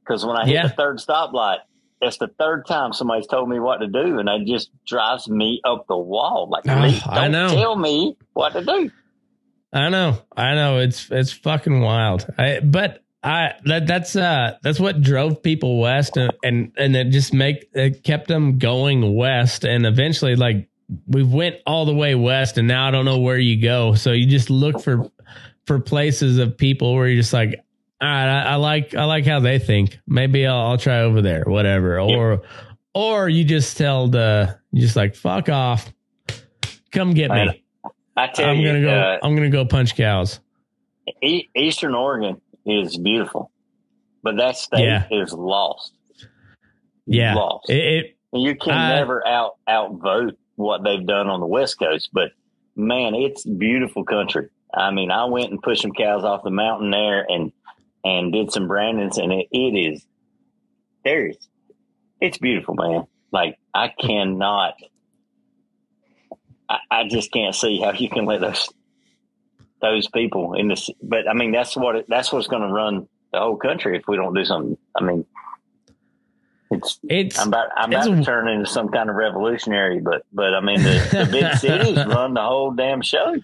because when I hit Yeah. the third stoplight, it's the third time somebody's told me what to do, and it just drives me up the wall. Like, Oh, I don't know. tell me what to do. I know, I know. It's it's fucking wild. I but I that that's uh that's what drove people west, and and and it just make it kept them going west, and eventually like we went all the way west, and now I don't know where you go. So you just look for for places of people where you're just like. All right, I, I like I like how they think. Maybe I'll, I'll try over there, whatever. Or, or you just tell the you just like fuck off, come get me. I tell I'm you, gonna go. uh, I'm gonna go punch cows. Eastern Oregon is beautiful, but that state Yeah. is lost. Yeah, lost. it, it You can I- never out outvote what they've done on the West Coast, but man, it's beautiful country. I mean, I went and pushed some cows off the mountain there and and did some brandings, and it, it is there's it's beautiful, man. Like I cannot, I, I just can't see how you can let those those people in this. But I mean, that's what it, that's what's going to run the whole country if we don't do something. I mean, it's It's I'm about I'm about to turn into some kind of revolutionary, but but I mean the, the big *laughs* cities run the whole damn show.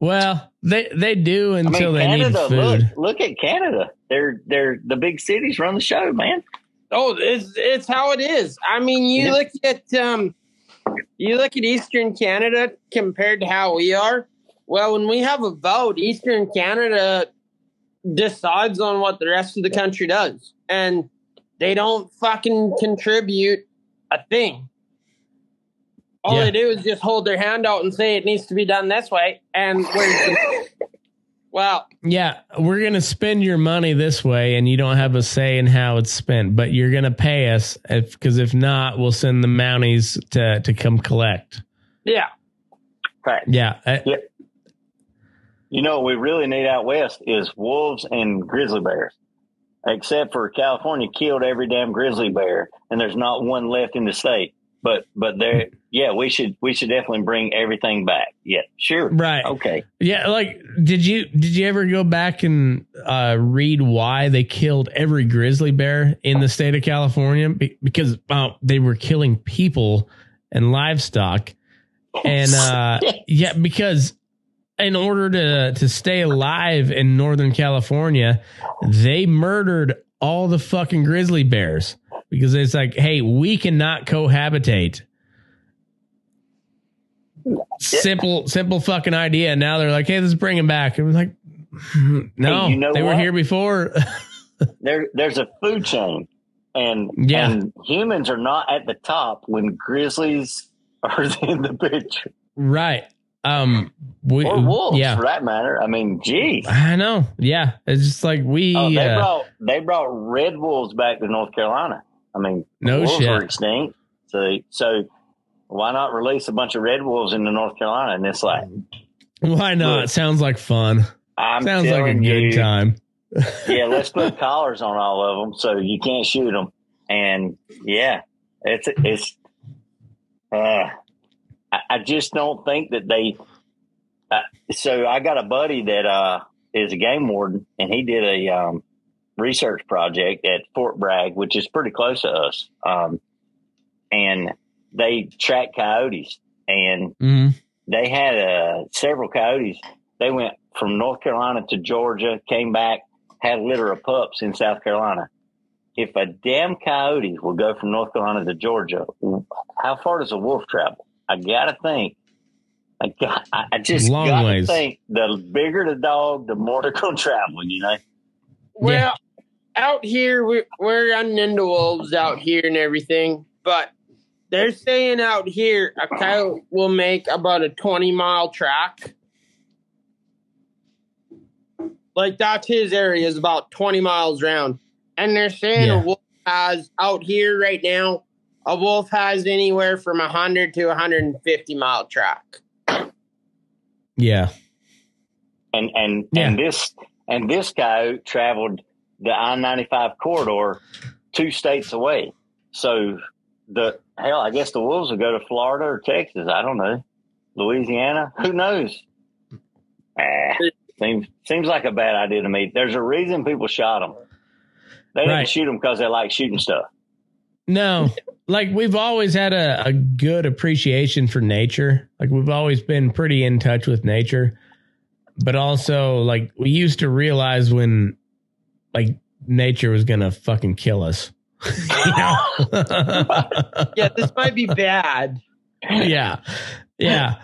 well, they they do I until mean they need food. look look at Canada. They're they're the big cities run the show, man. Oh, it's it's how it is. I mean, you Yeah. look at um, you look at Eastern Canada compared to how we are. Well, when we have a vote, Eastern Canada decides on what the rest of the country does, and they don't fucking contribute a thing. All Yeah. they do is just hold their hand out and say it needs to be done this way, and we're *laughs* well, Yeah, we're gonna spend your money this way, and you don't have a say in how it's spent. But you're gonna pay us if because if not, we'll send the Mounties to to come collect. yeah. Right. Yeah, Yeah. You know what we really need out west is wolves and grizzly bears. Except for California killed every damn grizzly bear and there's not one left in the state. But but there yeah, we should we should definitely bring everything back. Yeah, sure. right. Okay. Yeah, like did you did you ever go back and uh, read why they killed every grizzly bear in the state of California? Be- because uh, they were killing people and livestock, and *laughs* uh, yeah, because in order to to stay alive in Northern California, they murdered all the fucking grizzly bears because it's like, hey, we cannot cohabitate. Simple, simple fucking idea. Now they're like, hey, let's bring them back. It was like, no, Hey, you know they were here before. *laughs* there there's a food chain and Yeah. and humans are not at the top when grizzlies are *laughs* in the picture right. Um, we, or wolves yeah, for that matter i mean geez I know. Yeah, it's just like we. oh, they uh, brought they brought red wolves back to north carolina i mean No wolves shit. were extinct so so why not release a bunch of red wolves into north carolina and it's like why not? Look. Sounds like fun. i'm Sounds like a good you, time. *laughs* yeah let's put *laughs* collars on all of them so you can't shoot them and yeah it's it's uh I, I just don't think that they. Uh, so I got a buddy that uh, is a game warden, and he did a um, research project at Fort Bragg, which is pretty close to us. Um, and they track coyotes, and Mhm. they had uh, several coyotes. They went from North Carolina to Georgia, came back, had a litter of pups in South Carolina. If a damn coyote will go from North Carolina to Georgia, how far does a wolf travel? I gotta think. I got. I I just Long gotta ways. think. The bigger the dog, the more they're gonna travel. You know. Well, out here we're we're running into wolves out here and everything, but they're saying out here a coyote will make about a twenty mile track. Like that's his area is about twenty miles round, and they're saying Yeah. a wolf has out here right now. A wolf has anywhere from a hundred to a hundred and fifty mile track. Yeah. and and Yeah. and this and this guy traveled the I ninety five corridor two states away. So the hell, I guess the wolves will go to Florida or Texas. I don't know, Louisiana. Who knows? Ah, seems seems like a bad idea to me. There's a reason people shot them. They didn't Right. shoot them because they like shooting stuff. No, like we've always had a, a good appreciation for nature. Like we've always been pretty in touch with nature, but also like we used to realize when like nature was gonna fucking kill us. *laughs* *laughs* Yeah, this might be bad. yeah, yeah.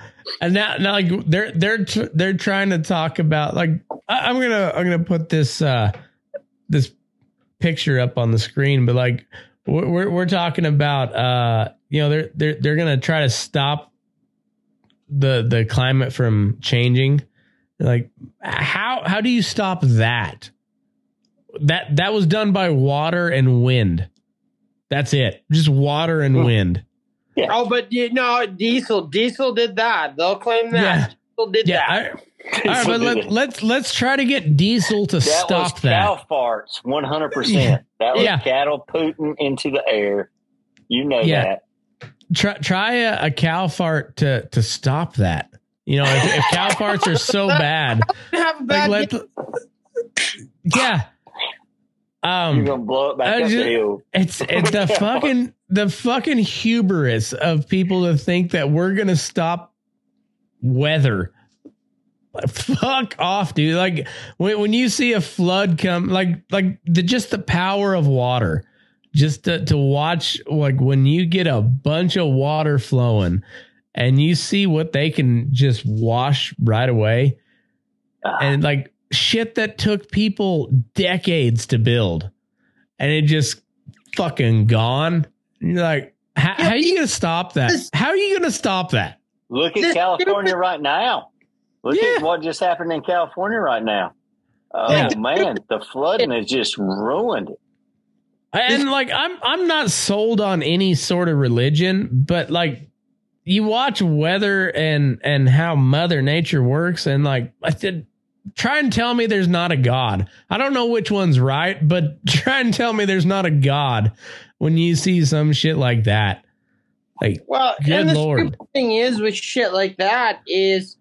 And now, now, like they're they're tr- they're trying to talk about like I, I'm gonna I'm gonna put this uh this picture up on the screen, but like we're we're, we're talking about uh you know they're they're they're gonna try to stop the the climate from changing. Like how how do you stop that? That that was done by water and wind. That's it. Just water and wind. Oh, but you know, Diesel, Diesel did that. They'll claim that. Yeah. Diesel did Yeah. that. I, all right, but let, let's let's try to get Diesel to that stop was that. cow farts, one hundred percent. That was Yeah. cattle pooting into the air. You know Yeah. that. Try try a, a cow fart to to stop that. You know, if, if cow farts are so *laughs* bad, Have a like bad let, yeah. You're Um, gonna blow it back I up just- the hill. it's *laughs* it's the fucking the fucking hubris of people to think that we're gonna stop weather. *laughs* Fuck off, dude! Like when when you see a flood come, like like the just the power of water, just to to watch like when you get a bunch of water flowing, and you see what they can just wash right away, Ah, and like shit that took people decades to build and it just fucking gone. And you're like how, how are you gonna stop that? how are you gonna stop that? Look at California right now. Look Yeah. at what just happened in California right now. Oh Yeah. man, the flooding has just ruined it. and like i'm i'm not sold on any sort of religion but like you watch weather and and how mother nature works and like i said try and tell me there's not a god i don't know which one's right but *laughs* try and tell me there's not a god when you see some shit like that like Well, Good and the Lord. thing is with shit like that is,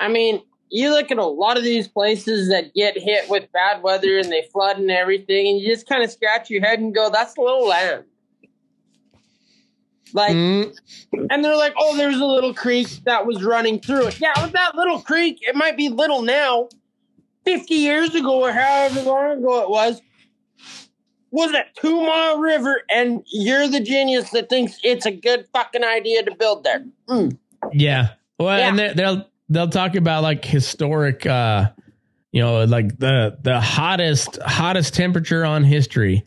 I mean, you look at a lot of these places that get hit with bad weather and they flood and everything, and you just kind of scratch your head and go, "That's a little land." Like, mm, and they're like, "Oh, there's a little creek that was running through it." Yeah, with that little creek, it might be little now. Fifty years ago, or however long ago it was, was a two mile river, and you're the genius that thinks it's a good fucking idea to build there. Mm. Yeah. Well, Yeah. and they- they'll they'll talk about like historic, uh, you know, like the the hottest hottest temperature on history,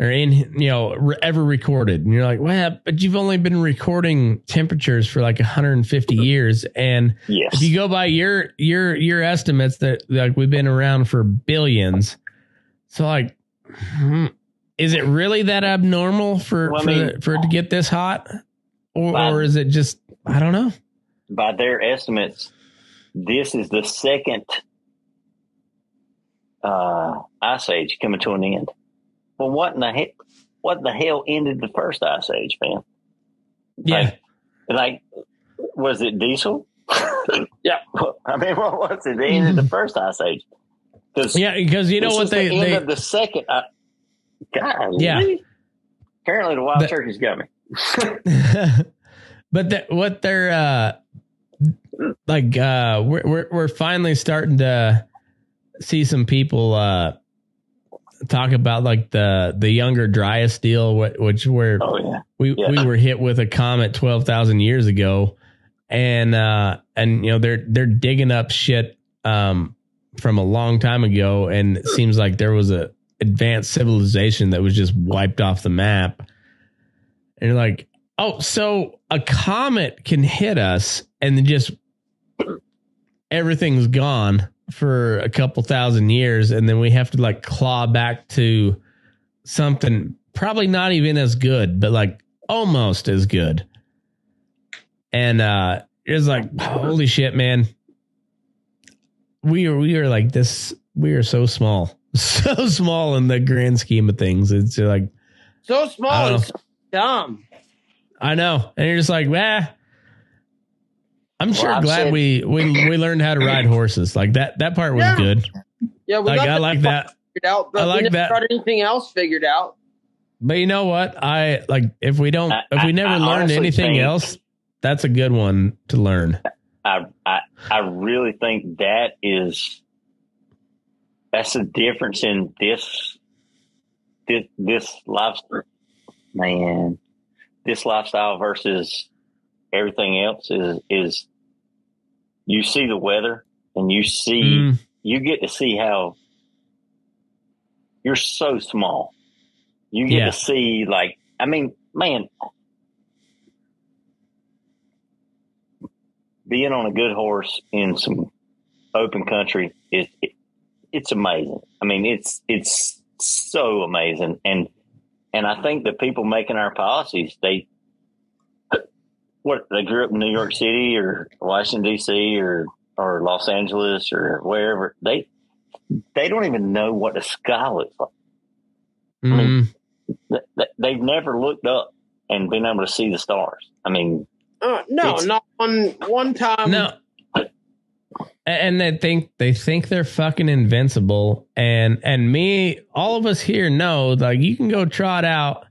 or in you know ever recorded. And you're like, well, but you've only been recording temperatures for like 150 *laughs* years, and Yes. if you go by your your your estimates that like we've been around for billions, so like. hmm, Is it really that abnormal for Well, I for, mean- for it to get this hot, or, Well- or is it just I don't know? By their estimates, this is the second uh, ice age coming to an end. Well, what in the heck? What the hell ended the first ice age, man? Yeah. Like, like was it diesel? *laughs* Yeah. *laughs* I mean, what was it? The end of the first ice age. 'Cause Yeah, because you know what they the end they of the second. Uh, God, Yeah. Apparently, the wild The- turkey's got me. *laughs* but the, what they're uh like uh we're, we're we're finally starting to see some people uh talk about like the the younger Dryas deal which where Oh yeah. we Yeah. we were hit with a comet 12,000 years ago and uh and you know they're they're digging up shit um from a long time ago and it seems like there was a advanced civilization that was just wiped off the map and you're like oh so a comet can hit us and then just everything's gone for a couple thousand years and then we have to like claw back to something probably not even as good but like almost as good and uh it's like holy shit man we are we are like this we are so small *laughs* so small in the grand scheme of things it's like So small and so dumb. I know. And you're just like, bah. I'm sure I've glad said- we, we we learned how to *coughs* ride horses. Like that that part was Yeah. good. Yeah, we Like got I like that. figured out, but I like we never that. got anything else figured out. But you know what? I like if we don't I- if we never I learned anything else, that's a good one to learn. I, I I really think that is that's the difference in this this this lifestyle man this lifestyle versus everything else is is you see the weather and you see Mm, you get to see how you're so small. You get Yeah. to see like i mean man being on a good horse in some open country is it, it's amazing. I mean it's it's so amazing. And and I think the people making our policies, they, what they grew up in New York City or Washington D.C. or or Los Angeles or wherever they they don't even know what the sky looks like. Mm, Th- th- They've never looked up and been able to see the stars. I mean, Uh, no, not one one time. no. And they think they think they're fucking invincible, and and me, all of us here know like you can go trot out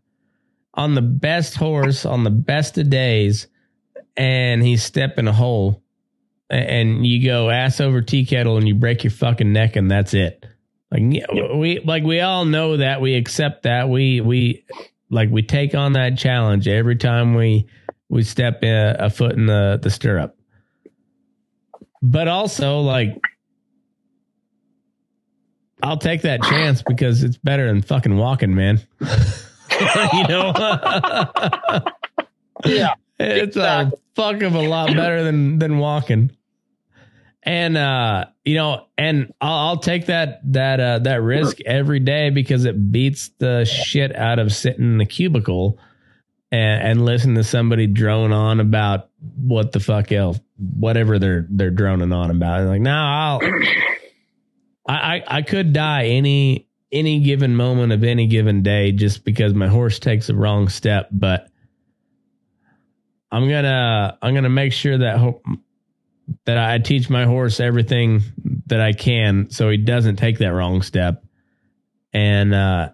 on the best horse on the best of days, and he's stepping a hole, and you go ass over tea kettle and you break your fucking neck, and that's it. Like we like we all know that we accept that we we like we take on that challenge every time we we step a, a foot in the the stirrup. But also like I'll take that chance because it's better than fucking walking, man. *laughs* you know, *laughs* Yeah. It's a fuck of a lot better than than walking. And uh, you know, and I'll, I'll take that that uh, that risk every day because it beats the shit out of sitting in the cubicle and, and listen to somebody drone on about what the fuck else, whatever they're they're droning on about. Like, now I'll, I, I I could die any any given moment of any given day just because my horse takes a wrong step, but I'm gonna I'm gonna make sure that ho- that I teach my horse everything that I can so he doesn't take that wrong step. And uh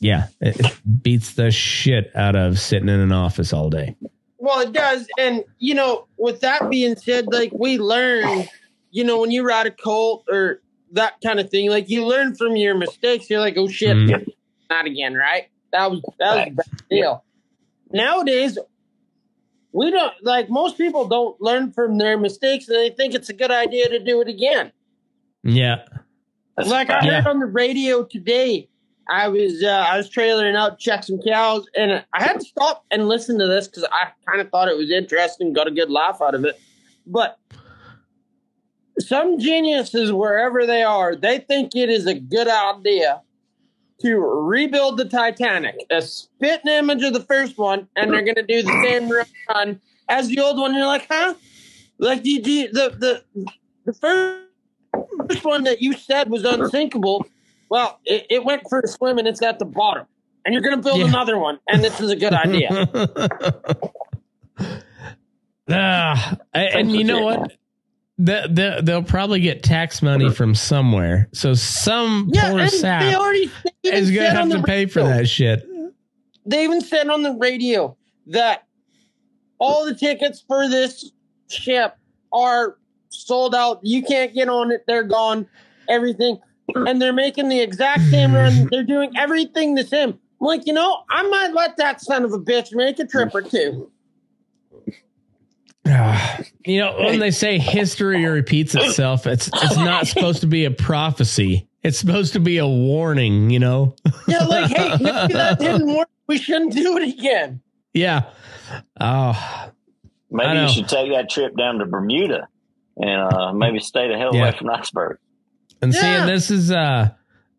yeah, it, it beats the shit out of sitting in an office all day. Well, it does. And, you know, with that being said, like we learn, you know, when you ride a colt or that kind of thing, like you learn from your mistakes. You're like, oh shit, Mhm. not again, right? That was that was a bad deal. Nowadays, we don't like most people don't learn from their mistakes and they think it's a good idea to do it again. Yeah. that's like I fine. Yeah. heard on the radio today, I was uh, I was trailering out to check some cows, and I had to stop and listen to this because I kind of thought it was interesting, got a good laugh out of it. But some geniuses, wherever they are, they think it is a good idea to rebuild the Titanic, a spitting image of the first one, and they're going to do the same run as the old one. You're like, huh? Like the the the the, first one that you said was unsinkable, well, it, it went for a swim and it's at the bottom. And you're going to build Yeah. another one, and this is a good idea. *laughs* Ah, and, and you know what? The, the, they'll probably get tax money from somewhere. So some yeah, poor and they sap already they is going to have to the pay for that shit. They even said on the radio that all the tickets for this ship are sold out. You can't get on it; they're gone. Everything, and they're making the exact same run. *laughs* They're doing everything the same. I'm like, you know, I might let that son of a bitch make a trip or two. *sighs* You know, when they say history repeats itself, it's it's not supposed to be a prophecy. It's supposed to be a warning, you know? Yeah, like, hey, maybe that didn't work. We shouldn't do it again. Yeah. Oh, Maybe you should take that trip down to Bermuda and uh, maybe stay the hell Yeah. away from iceberg. and Yeah. see, this is uh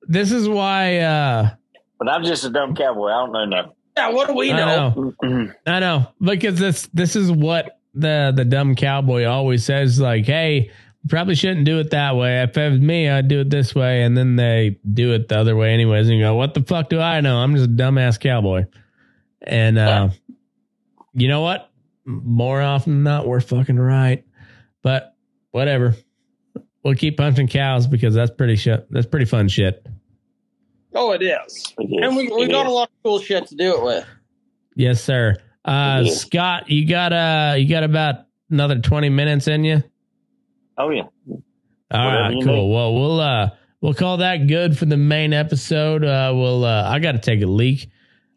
this is why uh But I'm just a dumb cowboy. I don't know nothing. Yeah, what do we know? I know? know. I know because this this is what the the dumb cowboy always says. Like, hey, probably shouldn't do it that way. If it was me, I'd do it this way, and then they do it the other way anyways. And you go, what the fuck do I know? I'm just a dumbass cowboy. And uh, you know what? More often than not, we're fucking right. But whatever. We'll keep punching cows because that's pretty shit. That's pretty fun shit. Oh, it is. It is. And we, we got is. a lot of cool shit to do it with. Yes, sir. Uh, Yeah. Scott, you got uh, you got about another twenty minutes in you. Oh yeah. All right, cool. need. Well, we'll uh we'll call that good for the main episode. Uh we'll uh I got to take a leak.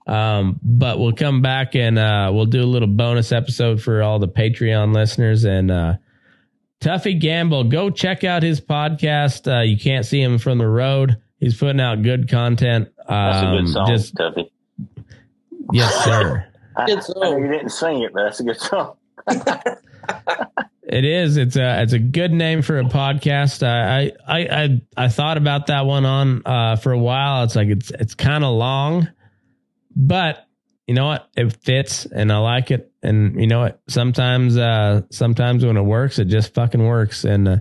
Um but we'll come back and uh we'll do a little bonus episode for all the Patreon listeners and uh Tuffy Gamble, go check out his podcast. Uh you can't see him from the road. He's putting out good content. That's a Um, good song, just Tuffy. yes, sir. *laughs* I, Good I song. know you didn't sing it, but that's a good song. *laughs* It is. It's a it's a good name for a podcast. I I I I, I thought about that one on uh, for a while. It's like it's it's kind of long, but you know what? It fits and I like it. And you know what? Sometimes, uh, sometimes when it works, it just fucking works. And, uh,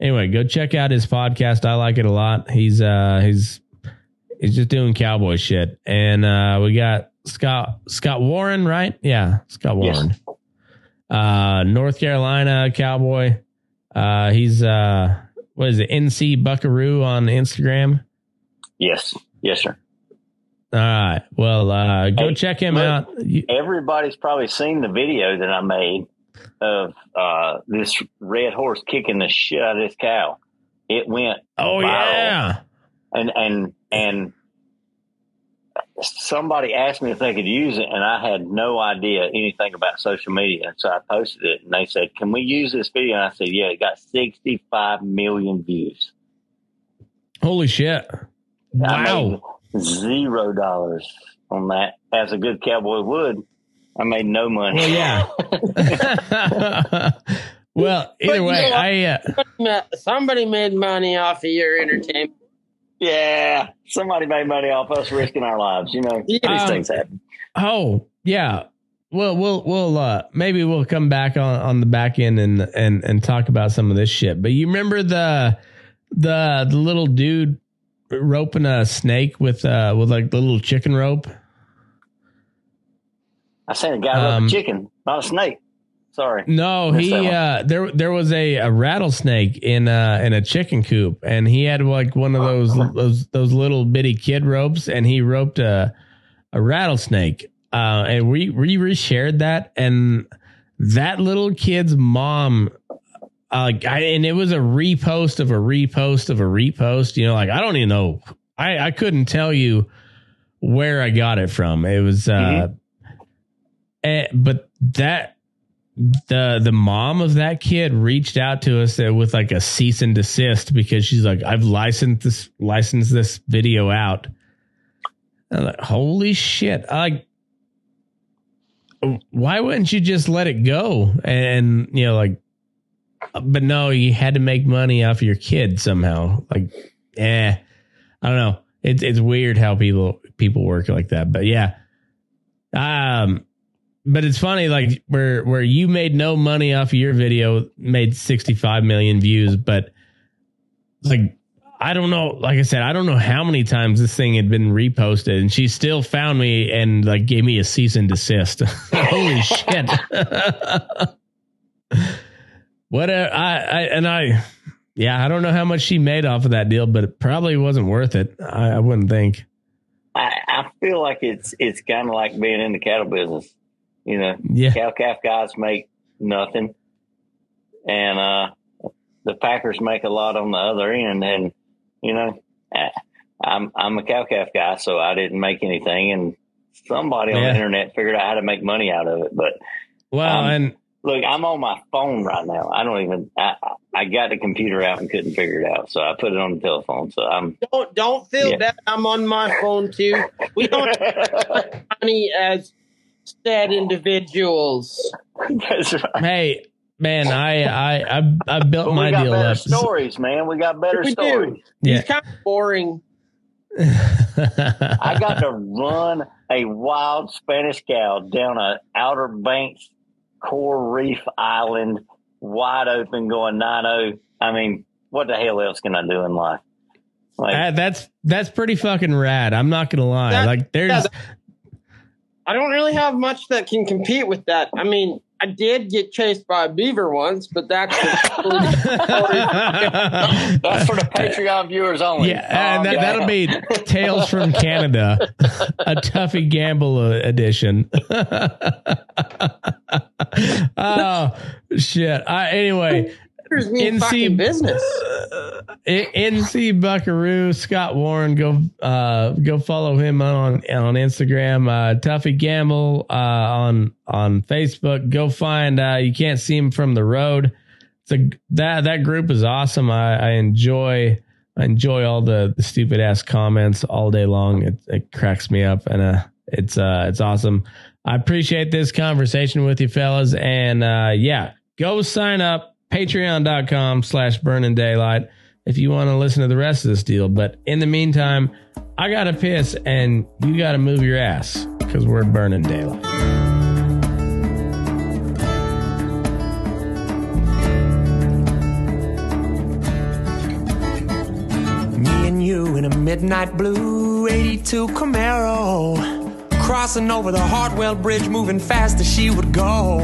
anyway, go check out his podcast. I like it a lot. He's, uh, he's, he's just doing cowboy shit. And, uh, we got Scott, Scott Warren, right? Yeah. Scott Yes. Warren. Uh, North Carolina cowboy. Uh, he's, uh, what is it? NC Buckaroo on Instagram. Yes, yes, sir. All right. Well, uh, go Hey, check him look. out. Everybody's probably seen the video that I made of uh, this red horse kicking the shit out of this cow. It went oh viral. yeah. and and and somebody asked me if they could use it, and I had no idea anything about social media. So I posted it, and they said, "Can we use this video?" And I said, "Yeah." It got sixty-five million views. Holy shit. I Wow. made zero dollars on that. As a good cowboy would, I made no money. Well, yeah. *laughs* *laughs* well, either But, way, you know, I uh, Somebody made money off of your entertainment. Yeah, somebody made money off us risking our lives. You know, these Um, things happen. oh yeah. Well, we'll we'll uh maybe we'll come back on on the back end and and and talk about some of this shit. But you remember the the the little dude roping a snake with uh with like the little chicken rope? I seen a guy rope um, a chicken, not a snake. Sorry. No, he uh there there was a, a rattlesnake in uh in a chicken coop and he had like one of those those those little bitty kid ropes and he roped a a rattlesnake. Uh and we we reshared that and that little kid's mom uh, I, and it was a repost of a repost of a repost, you know, like I don't even know. I I couldn't tell you where I got it from. It was uh eh, but that the the mom of that kid reached out to us uh, with like a cease and desist because she's like, I've licensed this licensed this video out. I'm like, holy shit! I why wouldn't you just let it go? And you know, like, but no, you had to make money off your kid somehow. Like, eh, I don't know. It's it's weird how people people work like that. But yeah, um, but it's funny, like where where you made no money off of your video, made sixty five million views, but like I don't know, like I said, I don't know how many times this thing had been reposted, and she still found me and like gave me a cease and desist. *laughs* Holy shit! what a, I I and I. Yeah, I don't know how much she made off of that deal, but it probably wasn't worth it. I, I wouldn't think. I, I feel like it's it's kind of like being in the cattle business. You know, Yeah, cow calf guys make nothing, and uh, the Packers make a lot on the other end. And you know, I- I'm I'm a cow calf guy, so I didn't make anything, and somebody on the internet figured out how to make money out of it. But well, Um, and look, I'm on my phone right now. I don't even. I I got the computer out and couldn't figure it out, so I put it on the telephone. So I'm. Don't don't feel Yeah. bad. I'm on my phone too. We don't *laughs* have money as said individuals. That's right. hey, man, I I I, I built my we got deal better up. stories, man. We got better We do. stories. Yeah. He's kind of boring. I got to run a wild Spanish cow down a Outer Banks coral reef island, wide open, going 9 I mean, what the hell else can I do in life? Like, Uh, that's that's pretty fucking rad. I'm not gonna lie. That- like there's yeah, I don't really have much that can compete with that. I mean, I did get chased by a beaver once, but that's *laughs* that's for the Patreon viewers only. yeah, and Um, that, that'll be Tales from *laughs* Canada, a Tuffy Gamble uh, edition. *laughs* oh shit! I, anyway, There's me NC business. I- NC Buckaroo Scott Warren go uh go follow him on on Instagram. Uh Tuffy Gamble uh on on Facebook. Go find uh you can't see him from the road. It's a that that group is awesome. I, I enjoy I enjoy all the, the stupid ass comments all day long. It, it cracks me up and uh it's uh it's awesome. I appreciate this conversation with you fellas and uh yeah go sign up patreon.com slash burning daylight if you want to listen to the rest of this deal. But in the meantime, I got to piss and you got to move your ass because we're burning daylight. Me and you in a midnight blue 82 Camaro. Crossing over the Hartwell Bridge, moving fast as she would go.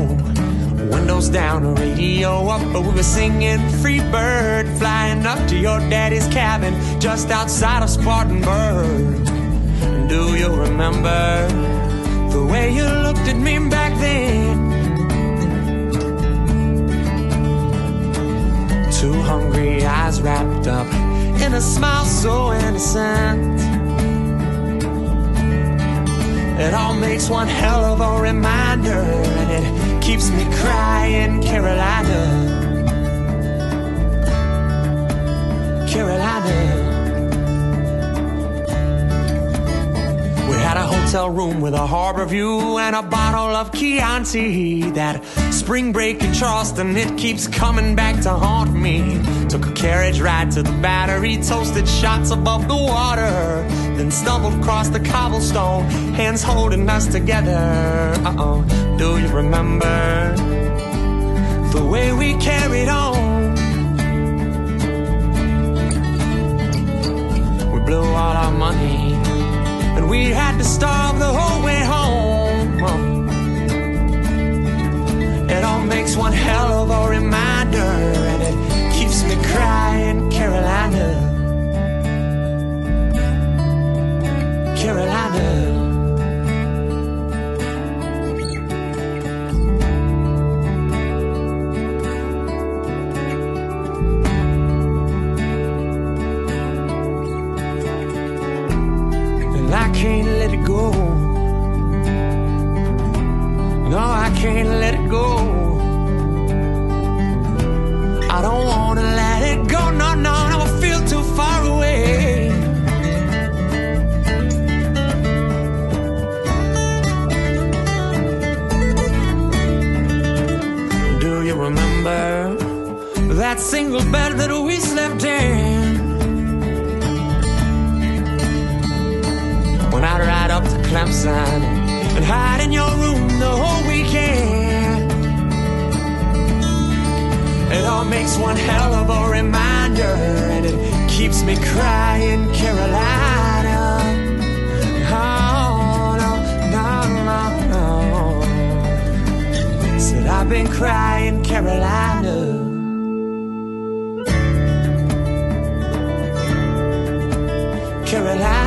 Windows down, radio up, but we were singing Free Bird, flying up to your daddy's cabin just outside of Spartanburg. Do you remember the way you looked at me back then? Two hungry eyes wrapped up in a smile so innocent. It all makes one hell of a reminder, and it keeps me crying, Carolina. Carolina. We had a hotel room with a harbor view and a bottle of Chianti. That spring break in Charleston, it keeps coming back to haunt me. Took a carriage ride to the battery, toasted shots above the water. Then stumbled across the cobblestone, hands holding us together. Uh oh, do you remember the way we carried on? We blew all our money and we had to starve the whole way home. It all makes one hell of a reminder, and it keeps me crying, Carolina. Carolina. Can't let it go. No, I can't let it go. I don't wanna single bed that we slept in? When I'd ride up to Clemson and hide in your room the whole weekend. It all makes one hell of a reminder, and it keeps me crying, Carolina. Oh, no, no, no, no. Said I've been crying, Carolina. picture and how